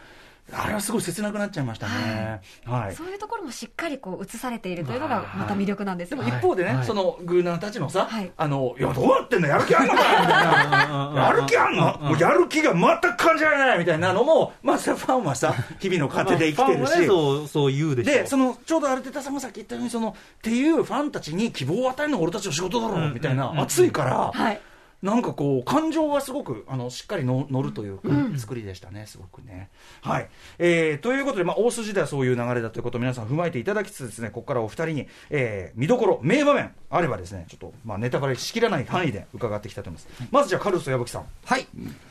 あれはすごい切なくなっちゃいましたね。はい。そういうところもしっかりこう映されているというのがまた魅力なんです。よでも一方でね、はい。そのグーナーたちのさ、はい。あの、いや、どうなってんの？やる気あんのか？よみたいな、やる気あんの？もうやる気が全く感じられないみたいなのも、まあ、ファンはさ、日々の糧で生きてるし。まあファンはねそうそう言うでしょで、その、ちょうどアルテタさんがさっき言ったように、その、っていうファンたちに希望を与えるのが俺たちの仕事だろう、みたいな、熱いから、はいなんかこう、感情がすごく、あの、しっかりの乗るというか、作りでしたね、すごくね。はい。えー、ということで、まあ、大筋ではそういう流れだということを皆さん踏まえていただきつつですね、ここからお二人に、えー、見どころ、名場面あればですね、ちょっと、まあ、ネタバレしきらない範囲で伺っていきたいと思います。まずじゃあ、カルロス矢吹さん、はい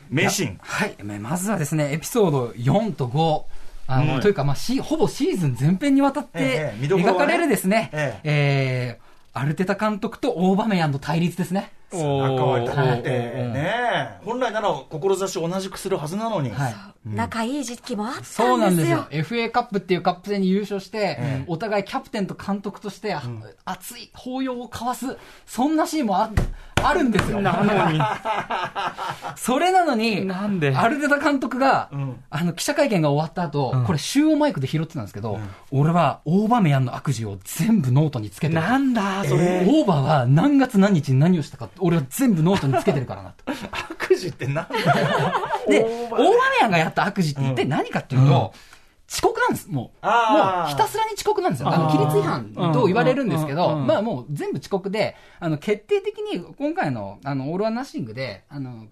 名シーン。はい、ままずはですね、エピソード4と5。あの、うんというか、まあ、し、ほぼシーズン全編にわたって描かれるですね、ええーアルテタ監督とオーバメヤンの対立ですね。仲悪いはいって、ねえ本来なら志を同じくするはずなのに。はい。仲いい時期もあったんですよ。そうなんですよ。FA カップっていうカップ戦に優勝して、ええお互いキャプテンと監督として、熱い抱擁を交わす、そんなシーンもああるんですよ。なのに。それなのに、なんで？アルテタ監督が、んあの、記者会見が終わった後、これ集音マイクで拾ってたんですけど、俺はオーバメヤンの悪事を全部ノートにつけてる。なんだ、それ。オーバーは何月何日に何をしたかって、俺は全部ノートにつけてるからなと。悪事ってなんだで、オーバメヤンがやった悪事って一体何かっていうと、遅刻なんです、もう。もうひたすらに遅刻なんですよ。あの、規律違反と言われるんですけど、まあもう全部遅刻で、あの、決定的に今回の、あの、オール・オア・ナッシングで、あの、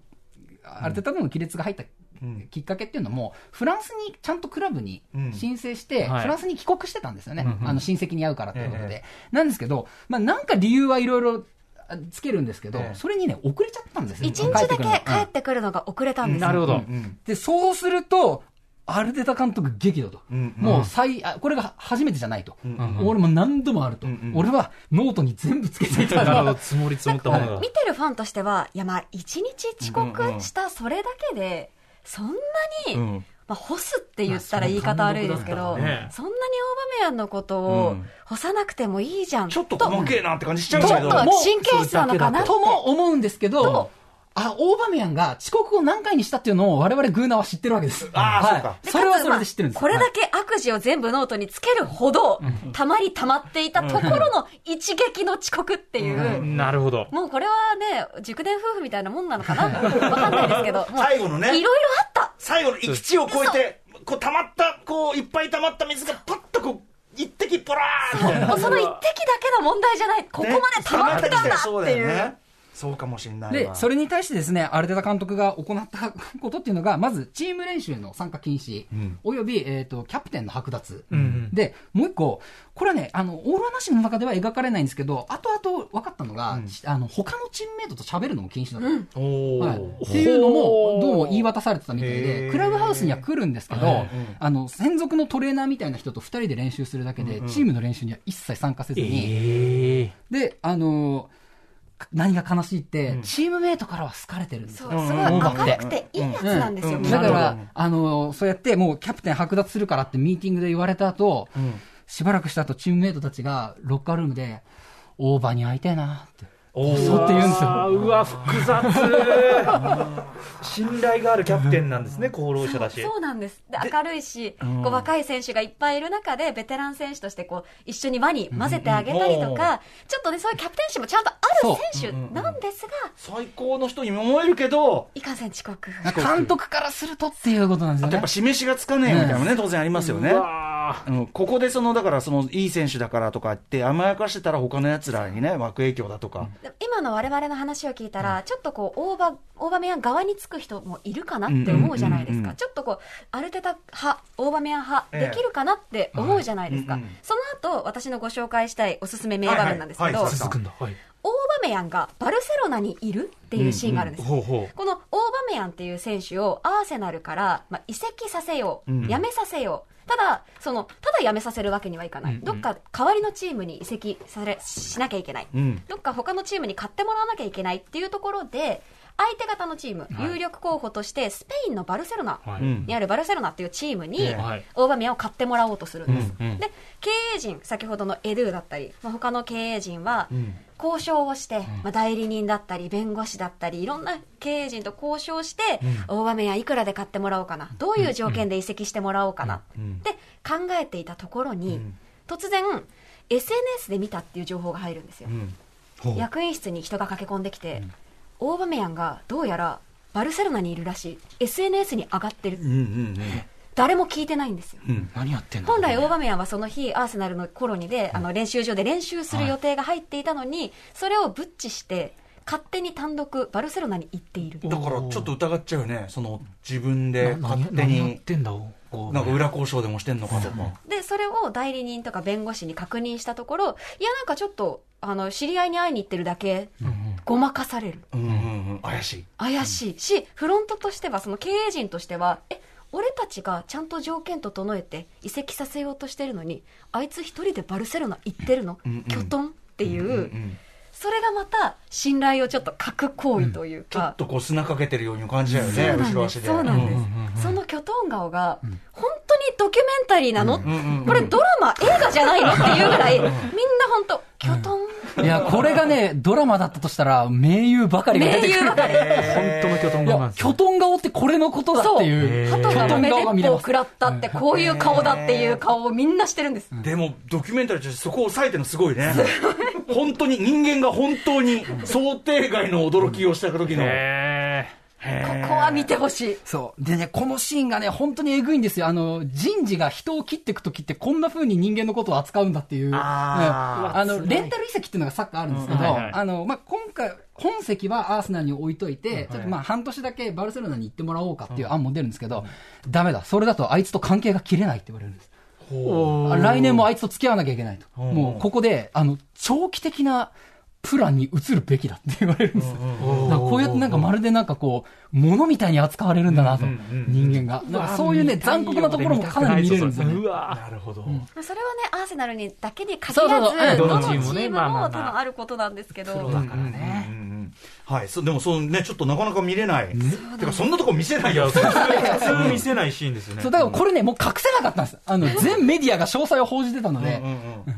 ある程度の亀裂が入ったうん。きっかけっていうのも、フランスにちゃんとクラブにうん。申請して、はい。フランスに帰国してたんですよね。あの、親戚に会うからということえで。なんですけど、まあなんか理由はいろいろあつけるんですけど、ええそれにね、遅れちゃったんですよ。一日だけ帰ってくるのが遅れたんですよ。なるほど。うんで、そうすると、アルテタ監督激怒と。うんもう最、あこれが初めてじゃないと。ん俺も何度もあると、うんうん俺はノートに全部つけていた なるほど、ら、積もり積もったものが見。てるファンとしては、いやまあ、一日遅刻したそれだけで、そんなに、うんまあ、干すって言ったら言い方悪いですけど、ねそんなにオーバメヤンのことをうん干さなくてもいいじゃん。ちょっと細けえなって感じしちゃうちょっけど。と神経質なのかなって。とも思うんですけど、あ、オーバメヤンが遅刻を何回にしたっていうのを我々グーナーは知ってるわけです。はいあーそうかそれはそれで知ってるんです。これだはいけ悪事を全部ノートにつけるほど、たまりたまっていたところの一撃の遅刻っていう。なるほど。もうこれはね、熟年夫婦みたいなもんなのかなわかんないですけど。最後のねいろいろあった。最後の行き地を越えて、こう溜まった、こういっぱい溜まった水がパッとこう、一滴ポラーみたいなもうその一滴だけの問題じゃない、ここまで溜まってたんだそうっていう。そうかもしれないで、わそれに対してですね、アルテタ監督が行ったことっていうのが、まず、チーム練習の参加禁止、ん。および、えっ、と、キャプテンの剥奪。ん。で、もう一個、これはね、あの、オール話の中では描かれないんですけど、後々分かったのが、あの、他のチームメイトと喋るのも禁止だった。おはい、ーっていうのも、どうも言い渡されてたみたいへで、ー。クラブハウスには来るんですけど、はい。あの、専属のトレーナーみたいな人と二人で練習するだけで、チームの練習には一切参加せずに、ええで、あのー何が悲しいって、チームメイトからは好かれてるんですよ。そう、すごい明るくていいやつなんですよ、うん。みん。なだから、あのーそうやってもうキャプテン剥奪するからってミーティングで言われた後、しばらくした後、チームメイトたちがロッカールームで、オーバーに会いたいなって。そうって言うんですよ。うわ複雑信頼があるキャプテンなんですね功労者だしそうなんです。で、明るいし、こう若い選手がいっぱいいる中で、ベテラン選手としてこう、一緒に輪に混ぜてあげたりとか、ちょっとね、そういうキャプテンシーもちゃんとある選手なんですが、最高の人に思えるけどいかんせん遅刻。監督からするとっていうことなんですよねやっぱ。示しがつかねえみたいなのね、当然ありますよね。わうん。ここでその、だからその、いい選手だからとかって甘やかしてたら他の奴らにね、悪影響だとか。で今の我々の話を聞いたら、ちょっとこう、オーバー、オーバメヤン側につく人もいるかなって思うじゃないですか。うんうんうんうんちょっとこう、アルテタ派、オーバメヤン派、ええ。できるかなって思うじゃないですか。はいうんうん。その後、私のご紹介したいおすすめ名場面なんですけど、はいはいオーバメヤンがバルセロナにいるっていうシーンがあるんですよ。ほうほうこのオーバメヤンっていう選手をアーセナルから、まあ、移籍させよう、うん辞めさせよう。ただ、その、ただ辞めさせるわけにはいかない。うんうんどっか代わりのチームに移籍され、しなきゃいけない。うん。どっか他のチームに買ってもらわなきゃいけないっていうところで、相手方のチーム、有力候補として、スペインのバルセロナはいうんにあるバルセロナっていうチームに、オーバメヤンを買ってもらおうとするんです。うんうんで、経営陣、先ほどのエドゥだったり、まあ、他の経営陣は、ん交渉をして、まあ、代理人だったり、弁護士だったり、いろんな経営陣と交渉して、オーバメヤンいくらで買ってもらおうかな、どういう条件で移籍してもらおうかな、ん。で考えていたところに、突然、SNS で見たっていう情報が入るんですよ。うん。役員室に人が駆け込んできて、オーバメヤンがどうやらバルセロナにいるらしい。SNS に上がってる、うんうん誰も聞いてないんですようん。うん。何やってんの？本来オーバメヤンはその日アーセナルのコロニであの練習場で練習する予定が入っていたのに、それをブッチして勝手に単独バルセロナに行っているだからちょっと疑っちゃうよね。その、自分でな勝手何やっに、てんだ？なんか裏交渉でもしてんのかとか。でそれを代理人とか弁護士に確認したところいやなんかちょっとあの知り合いに会いに行ってるだけ、ごまかされるうんうんうん。怪しい。怪しいし、フロントとしては、その経営陣としては、え、俺たちがちゃんと条件整えて移籍させようとしてるのに、あいつ一人でバルセロナ行ってるの、うんうんキョトンっていう、うんそれがまた信頼をちょっと欠く行為というか。ちょっ、とこう砂かけてるように感じちゃうよね、そうなんです。後ろ足で。そうなんです、そのキョトン顔が、本当にドキュメンタリーなの、んうんうんこれドラマ、映画じゃないの？っていうぐらい、みんな本当、キョトン、いや、これがね、ドラマだったとしたら、名優ばかりが出名てくる。優ばかり。本当の巨トンいや顔キョトン顔ってこれのことだっていう。鳩キョトンが目鉄砲を顔が見れます食らったって、こういう顔だっていう顔をみんなしてるんです。でも、ドキュメンタリーとしてそこを抑えてるのすごいね。本当に、人間が本当に想定外の驚きをした時の。ここは見てほしい。そう。でね、このシーンがね、本当にえぐいんですよ。あの、人事が人を切っていくときって、こんな風に人間のことを扱うんだっていう。あーうんあの、レンタル移籍っていうのがサッカーあるんですけど、うんはいはいあの、まあ、今回、本籍はアーセナルに置いといて、ちょっとまあ、半年だけバルセロナに行ってもらおうかっていう案も出るんですけど、ダメだ。それだとあいつと関係が切れないって言われるんです。来年もあいつと付き合わなきゃいけないと。うんもう、ここで、あの、長期的なプランに移るべきだって言われるんですこうやってなんかまるでなんかこう、物みたいに扱われるんだなと、人間が。そういうね、残酷なところもかなり見れるんですよね。うわなるほど。それはね、アーセナルにだけに限そうらず、どのチームも多分あることなんですけど、だからね。うんうんうんはい、そでもそのね、ちょっとなかなか見れない。てか、そんなとこ見せないよ。普通普通見せないシーンですよね。そう、だからこれね、もう隠せなかったんです。あの、全メディアが詳細を報じてたので、うん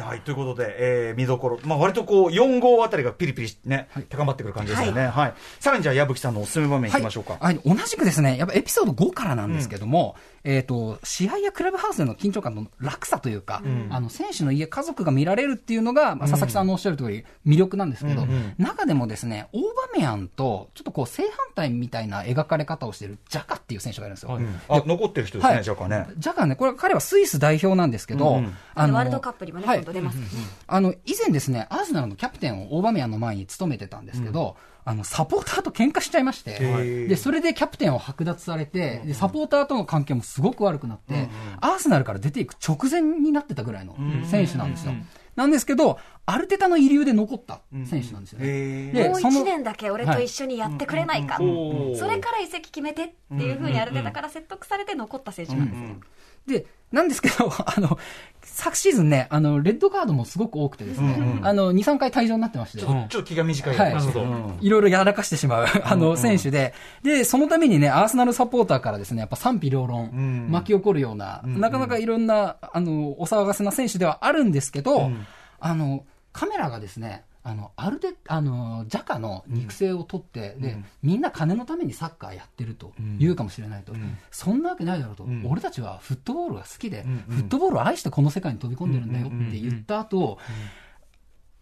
はいということで、えー見どころ、まあ、割とこう4号あたりがピリピリね、高まってくる感じですよね、はい。さらにじゃあ矢吹さんのおすすめ場面いきましょうか、はい、同じくですね、やっぱエピソード5からなんですけども、えっ、と、試合やクラブハウスでの緊張感の落差というか、あの、選手の家、家族が見られるっていうのが、まあ、佐々木さんのおっしゃる通り、魅力なんですけど、中でもですね、オーバメアンと、ちょっとこう、正反対みたいな描かれ方をしているジャカっていう選手がいるんですよ。あ残ってる人ですね、はい。ジャカね。ジャカね、これ、彼はスイス代表なんですけど、うんあのワールドカップにもね、はい。今度出ます。あの、以前ですね、アーセナルのキャプテンをオーバメアンの前に務めてたんですけど、あの、サポーターと喧嘩しちゃいまして、ーで、それでキャプテンを剥奪されて、で、サポーターとの関係もすごく悪くなって、アーセナルから出ていく直前になってたぐらいの選手なんですよ。なんですけど、アルテタの遺留で残った選手なんですよね。へーもうでその1年だけ俺と一緒にやってくれないか、うんそれから移籍決めてっていうふうにアルテタから説得されて残った選手なんですよ。で、なんですけど、あの、昨シーズンね、あの、レッドカードもすごく多くてですね、あの、2、3回退場になってまして、ちょっとちょっと気が短いはい。いろいろやらかしてしまう、あの、選手で、で、そのためにね、アーセナルサポーターからですね、やっぱ賛否両論、ん。巻き起こるような、なかなかいろんな、あの、お騒がせな選手ではあるんですけど、あの、カメラがですね、あの、あるで、あの、ジャカの肉声を取って、で、みんな金のためにサッカーやってると言うかもしれないと。そんなわけないだろうと。俺たちはフットボールが好きで、フットボールを愛してこの世界に飛び込んでるんだよって言った後、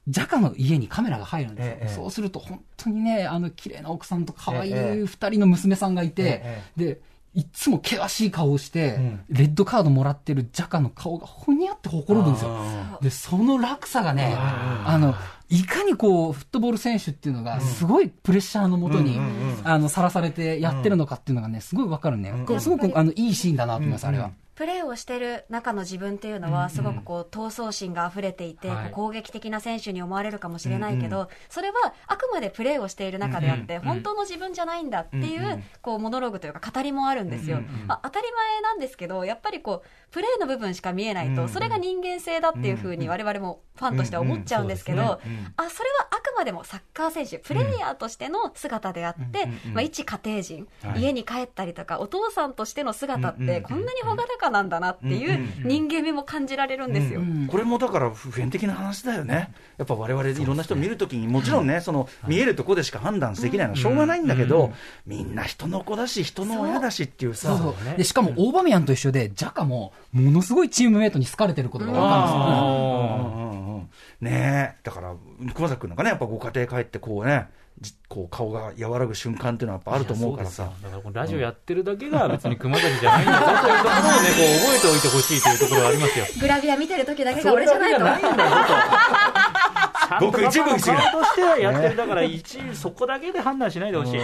ジャカの家にカメラが入るんですよ。ええ。そうすると本当にね、あの綺麗な奥さんと可愛いええ。二人の娘さんがいて、えで、いっつも険しい顔をして、ん。レッドカードもらってるジャカの顔がほにゃってほころぶんですよ。あ。で、その落差がね、あの、いかにこう、フットボール選手っていうのが、すごいプレッシャーのもとに、あの、さらされてやってるのかっていうのがね、すごいわかるね。すごく、あの、いいシーンだなと思います、あれは。プレーをしてる中の自分っていうのは、すごくこう闘争心が溢れていて、攻撃的な選手に思われるかもしれないけど、それはあくまでプレーをしている中であって、本当の自分じゃないんだっていう、こうモノローグというか、語りもあるんですよ、まあ、当たり前なんですけど、やっぱりこうプレーの部分しか見えないと、それが人間性だっていうふうに、我々もファンとしては思っちゃうんですけど、あそれはあくまでもサッカー選手、プレイヤーとしての姿であって、まあ、一家庭人、家に帰ったりとか、お父さんとしての姿って、こんなに朗らかなんだなっていう人間味も感じられるんですよ。これもだから普遍的な話だよね、やっぱ我々いろんな人見るときに、もちろんね、その見えるとこでしか判断できないのはしょうがないんだけど、みんな人の子だし、人の親だしっていうさ、そう。そうでしかも、オーバメヤンと一緒で、ジャカも、ものすごいチームメイトに好かれてることがわかるんですよ。うん。うんうんねえ、だから、熊崎君なんかね、やっぱご家庭帰って、こうね、じこう顔が和らぐ瞬間っていうのはやっぱあると思うからさ。だからこのラジオやってるだけが別に熊崎じゃないんだぞというところをね、こう覚えておいてほしいというところはありますよ。グラビア見てる時だけが俺じゃないと。んだぞと。ちゃんとごく一部に過ぎない顔としてはやってる、だから一位そこだけで判断しないでほしい。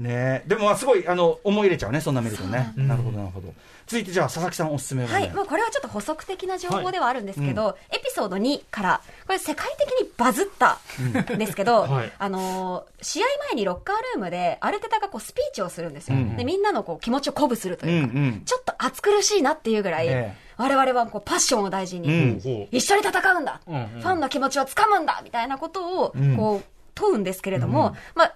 うんね。え、でもまあすごいあの思い入れちゃうね、そんな見るとね。なるほど、なるほど。続いてじゃあ、佐々木さんおすすめはねはい、まあ、これはちょっと補足的な情報ではあるんですけど、エピソード2から、これ世界的にバズったんですけど、はい。あのー試合前にロッカールームで、アルテタがこうスピーチをするんですよ。うん。で、みんなのこう気持ちを鼓舞するというか、うんうん。ちょっと暑苦しいなっていうぐらい、ええ。我々はこうパッションを大事に、うん。一緒に戦うんだ、うんうん。ファンの気持ちをつかむんだみたいなことをん。こう問うんですけれども、まあ、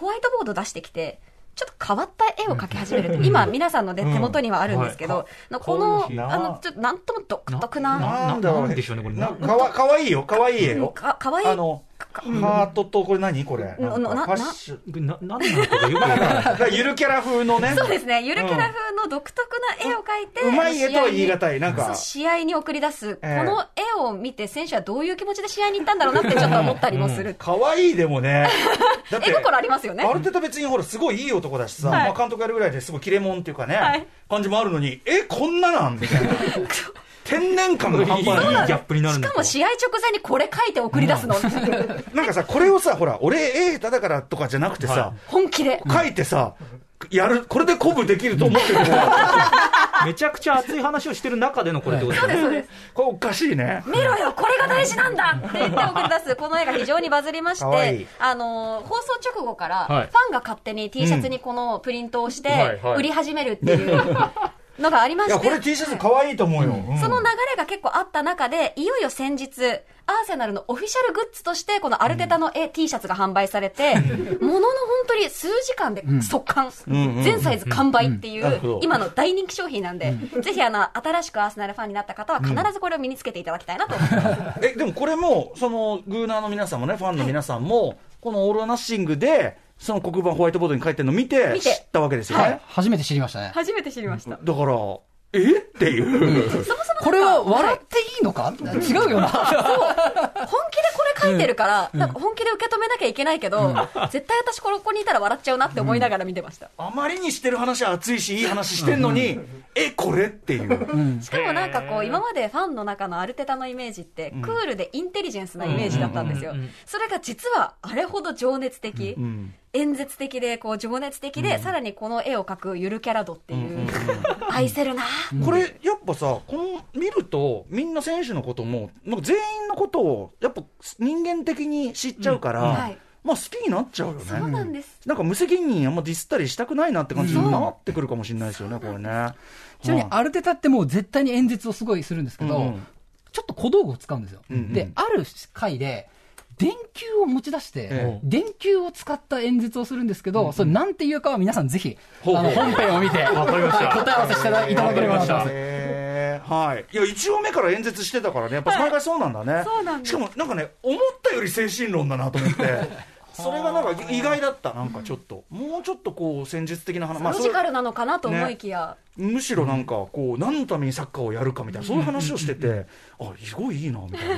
ホワイトボード出してきて、ちょっと変わった絵を描き始めると、今、皆さんの、ね、手元にはあるんですけど、のこの、かわいいあの、ちょっとなんとも独特な、なんだろうなんでしょうねこれ。なかわかわいいよ、かわいい絵よ。かかわいい。あの、ハートと、これ何？これ。なんファッション。な、なんなのかがよくわからなゆるキャラ風のね。そうですね、ゆるキャラ風の独特な絵を描いて、うまい絵とは言い難い。なんか試合に送り出す、ええこの絵を見て、選手はどういう気持ちで試合に行ったんだろうなってちょっと思ったりもする。かわいいでもね。だって絵心ありますよねア。ルテタ別にほら、すごいいい男だしさ、はいまあ監督やるぐらいですごい切れ者っていうかね、はい感じもあるのに、え、こんななん？みたいな。天然感が半いいギ端ない。ャップになるんだしかも試合直前にこれ書いて送り出すの。なんかさ、これをさ、ほら、俺、絵下手だからとかじゃなくてさ、は本気で。書いてさ、やる、これで鼓舞できると思ってる子めちゃくちゃ熱い話をしてる中でのこれってことですね。これおかしいね。見ろよ、これが大事なんだって言って送り出す、この絵が非常にバズりまして、あのー放送直後から、はいファンが勝手に T シャツにこのプリントをして売り始めるっていう。のがありまいや、してこれ T シャツ可愛いと思うよ。うん。その流れが結構あった中で、いよいよ先日、アーセナルのオフィシャルグッズとして、このアルテタの絵 T シャツが販売されて、ものの本当に数時間で速乾、全サイズ完売っていう、今の大人気商品なんで、ぜひあの、新しくアーセナルファンになった方は必ずこれを身につけていただきたいなと思います。え、でもこれも、その、グーナーの皆さんもね、ファンの皆さんも、このオール・ア・ナッシングで、その黒板ホワイトボードに書いてるのを見て、見て知ったわけですよはいね。。初めて知りましたね。初めて知りました。だから、え？っていう。そもそもこれは笑っていいのか？違うよな。本気でこれ書いてるから、なんか本気で受け止めなきゃいけないけど、絶対私ここにいたら笑っちゃうなって思いながら見てました。あまりにしてる話は熱いし、いい話してんのに、え、これ？っていう。しかもなんかこう、今までファンの中のアルテタのイメージって、クールでインテリジェンスなイメージだったんですよ。それが実はあれほど情熱的、演説的で、こう、情熱的で、さらにこの絵を描くゆるキャラ度っていう、愛せるな。これ、やっぱさ、この、見ると、みんな選手のことも、なんか全員のことを、やっぱ人間的に知っちゃうから、はい。まあ好きになっちゃうよね。そうなんです。なんか無責任あんまディスったりしたくないなって感じになってくるかもしれないですよね、これね。ちなみにアルテタってもう絶対に演説をすごいするんですけど、うん。うんちょっと小道具を使うんですよ。んうん。で、ある回で、電球を持ち出して、ええ。電球を使った演説をするんですけど、それなんていうかは皆さんぜひ、本編を見て、答え合わせしていただければなと思います。はい。いや、一応目から演説してたからね、やっぱ毎回そうなんだね。そうなんです。しかも、なんかね、思ったより精神論だなと思って。それがなんか意外だった、なんかちょっと、もうちょっとこう戦術的な話、まあ、ロジカルなのかなと思いきや、むしろなんかこう、何のためにサッカーをやるかみたいな、そういう話をしてて、あすごいいいなみたいな、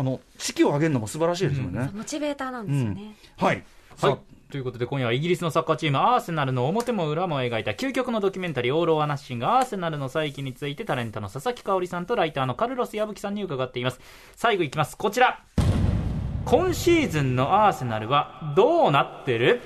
あの士気を上げるのも素晴らしいですよね。モチベーターなんですよね。はい、さあはい。ということで今夜はイギリスのサッカーチームアーセナルの表も裏も描いた究極のドキュメンタリーオール・オア・ナッシングアーセナルの再起についてタレントの佐々木香織さんとライターのカルロス矢吹さんに伺っています。最後いきます。こちら。今シーズンのアーセナルはどうなってる？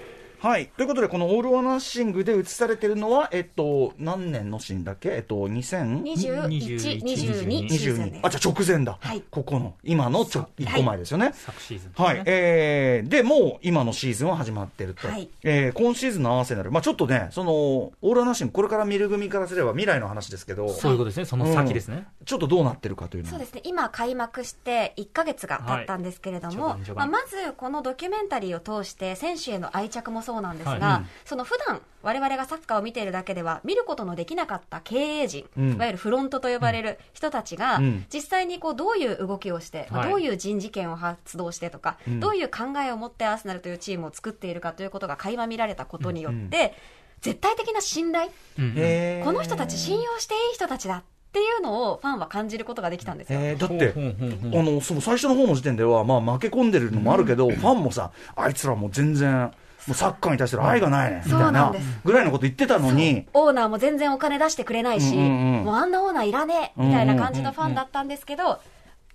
はい。ということで、このオール・オア・ナッシングで映されてるのは、えっと、何年のシーンだっけ？えっと、2000? 21、22シーズン22です。あ、じゃあ直前だ。はい。ここの、今のちょ、一個前ですよね。昨シーズン。はい、えー、で、もう今のシーズンは始まってると。はい。えー今シーズンのアーセナル、まあちょっとね、その、オール・ア・ナッシング、これから見る組からすれば未来の話ですけど、そういうことですね。その先ですね、ちょっとどうなってるかというのは。そうですね今開幕して1ヶ月が経ったんですけれども、はい序まあ、盤まずこのドキュメンタリーを通して選手への愛着もそうなんですが、はい。うん。その普段我々がサッカーを見ているだけでは見ることのできなかった経営陣、うん。いわゆるフロントと呼ばれる人たちが、うん。実際にこうどういう動きをして、まあはい。どういう人事権を発動してとか、ん。どういう考えを持ってアーセナルというチームを作っているかということが垣間見られたことによって、絶対的な信頼。この人たち信用していい人たちだっていうのをファンは感じることができたんですよ。えーだって、あの、その最初の方の時点では、まあ負け込んでるのもあるけど、ファンもさ、あいつらもう全然、もうサッカーに対する愛がないね、みたいな。ぐらいのこと言ってたのに、オーナーも全然お金出してくれないし、もうあんなオーナーいらねえみたいな感じのファンだったんですけど、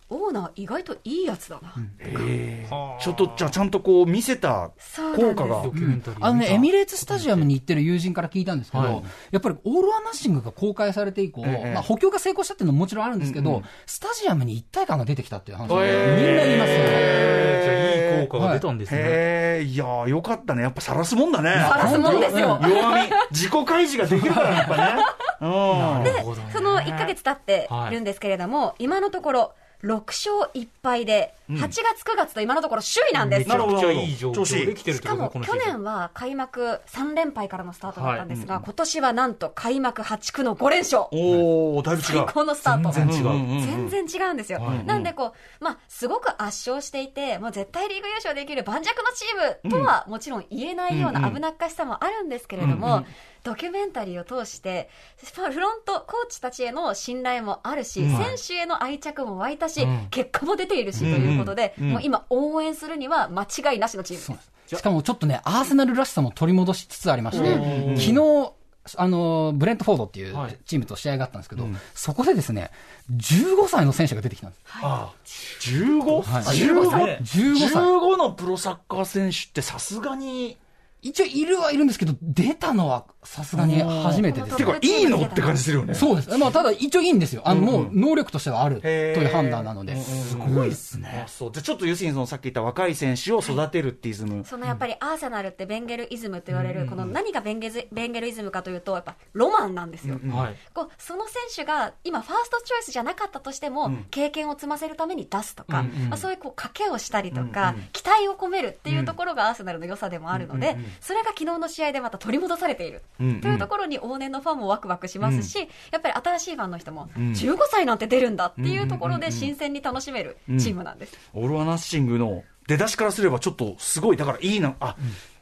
オーナー意外といいやつだな、えー。ちょっと、じゃあちゃんとこう見せた効果がド。キュメンタリーあのね、エミレーツスタジアムに行ってる友人から聞いたんですけど、はい。やっぱりオール・ア・ナッシングが公開されて以降、ええまあ、補強が成功したっていうのももちろんあるんですけど、うんうん。スタジアムに一体感が出てきたっていう話を、えー。みんな言いますよね。えーじゃあいい効果が出たんですね、へえ、いやーよかったね。やっぱ晒すもんだね。晒すもんですよ。弱み、自己開示ができるからね、やっぱね。うん。なるほどねその1ヶ月経っているんですけれども、今のところ6勝1敗で、8月、9月と今のところ首位なんです。めちゃよ。くちゃいい状況できてるしかも去年は開幕3連敗からのスタートだったんですが、今年はなんと開幕8区の5連勝。おー、だいぶ違最う。高のスタート。全然違う。うんうんうん全然違うんですよ。なんでこう、まあ、すごく圧勝していて、もう絶対リーグ優勝できる盤石のチームとはもちろん言えないような危なっかしさもあるんですけれども、ドキュメンタリーを通して、フロント、コーチたちへの信頼もあるし、選手への愛着も湧いたし、結果も出ているしということで、もう今応援するには間違いなしのチームです。しかもちょっとね、アーセナルらしさも取り戻しつつありまして、昨日、あの、ブレントフォードっていうはい。チームと試合があったんですけど、そこでですね、15歳の選手が出てきたんです。あ 15?15、はい。15 15歳。15のプロサッカー選手ってさすがに、一応いるはいるんですけど、出たのはさすがに初めてですて。か、いいのって感じするよね。そうです。まあ、ただ一応いいんですよ。あの、もう能力としてはあるという判断なので。すごいですね。そう。じゃあちょっと要するにそのさっき言った若い選手を育てるってイズム。そのやっぱりアーセナルってベンゲルイズムと言われる、この何がベンゲズベンゲルイズムかというと、やっぱロマンなんですよ。はい。こうその選手が今、ファーストチョイスじゃなかったとしても、経験を積ませるために出すとか、まあ、そういうこう賭けをしたりとか、期待を込めるっていうところがアーセナルの良さでもあるので、それが昨日の試合でまた取り戻されている、うんうんというところに往年のファンもワクワクしますし、やっぱり新しいファンの人も、15歳なんて出るんだっていうところで新鮮に楽しめるチームなんです。オール・ア・ナッシングの出だしからすればちょっとすごい、だからいいな、あ、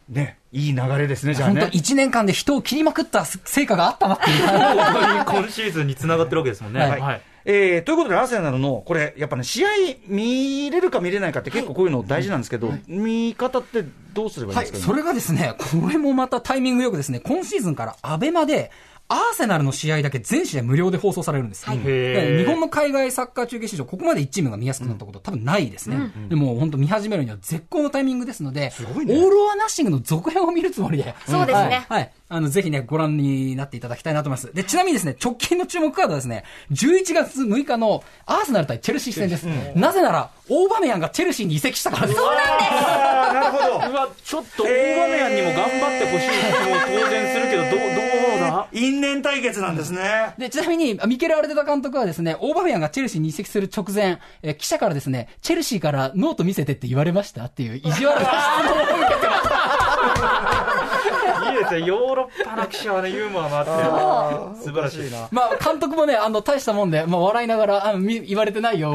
ね、いい流れですね、じゃあ本当ね。一年間で人を切りまくった成果があったなっていう。今シーズンにつながってるわけですもんね。はいはい。えー、ということで、アーセナルの、これ、やっぱね、試合見れるか見れないかって結構こういうの大事なんですけど、見方ってどうすればいいですか、ねそれがですね、これもまたタイミングよくですね、今シーズンからアベマで、アーセナルの試合だけ全試合無料で放送されるんです。はい日本の海外サッカー中継史上、ここまで1チームが見やすくなったこと、多分ないですね。でも本当見始めるには絶好のタイミングですので、ごいねオール・オア・ナッシングの続編を見るつもりで。そうですねはい。はいあの、ぜひね、ご覧になっていただきたいなと思います。で、ちなみにですね、直近の注目カードはですね、11月6日のアーセナル対チェルシー戦です。なぜなら、オーバメヤンがチェルシーに移籍したからです。あーなるほど。ちょっとオーバメヤンにも頑張ってほしい気も当然するけど、どう、どうだ因縁対決なんですね。で、ちなみに、ミケル・アルテタ監督はですね、オーバメヤンがチェルシーに移籍する直前、えー記者からですね、チェルシーからノート見せてって言われました。っていう意地悪な質問を受けてました。いいですね。ヨーロッパの記者はね、ユーモアもあって。素晴らしいな。まあ、監督もね、あの、大したもんで、まあ、笑いながら、あ言われてないよ。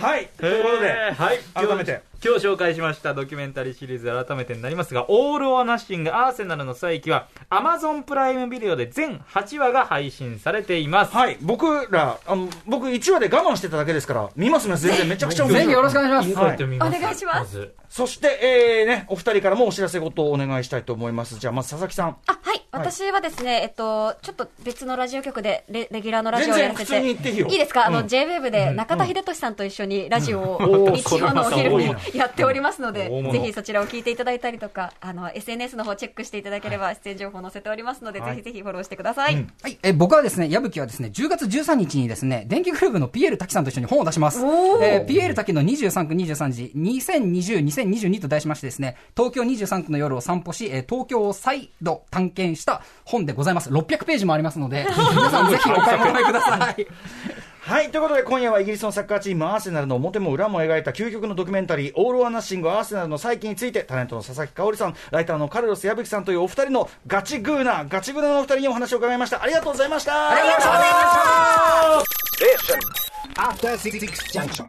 はい。ということで、はい、改めて。今日紹介しましたドキュメンタリーシリーズ改めてになりますが、オール・オア・ナッシング・アーセナルの再起は、アマゾンプライムビデオで全8話が配信されています。はい。僕ら、あの、僕1話で我慢してただけですから、見ます見ます。全然めちゃくちゃ面白い。ぜひよろしくお願いします。はいお願いしますずそして、えー、ね、お二人からもお知らせ事をお願いしたいと思います。じゃあ、まず佐々木さん。あ、はい。私はですね、えっと、ちょっと別のラジオ局でレレギュラーのラジオをやらせて。いいよ。いいですか？あの、うん。JWEB で中田秀俊さんと一緒にラジオを日曜のお昼にやっておりますのでぜひそちらを聞いていただいたりとか、あの、SNS の方チェックしていただければ出演情報載せておりますので、はい。ぜひぜひフォローしてください。はい、え僕はですね、矢吹はですね、10月13日にですね、電気グループのピエール滝さんと一緒に本を出します。えーピエール滝の23区23時、2020、2022と題しましてですね、東京23区の夜を散歩し、えー東京を再度探検した本でございます。600ページもありますので、皆さんぜひお買い求めください。はい。ということで、今夜はイギリスのサッカーチーム、アーセナルの表も裏も描いた究極のドキュメンタリー、オール・オア・ナッシング・アーセナルの再起について、タレントの佐々木香織さん、ライターのカルロス矢吹さんというお二人のガチグーナー、ガチグーナーのお二人にお話を伺いました。ありがとうございました。ありがとうございました。After Six Junction.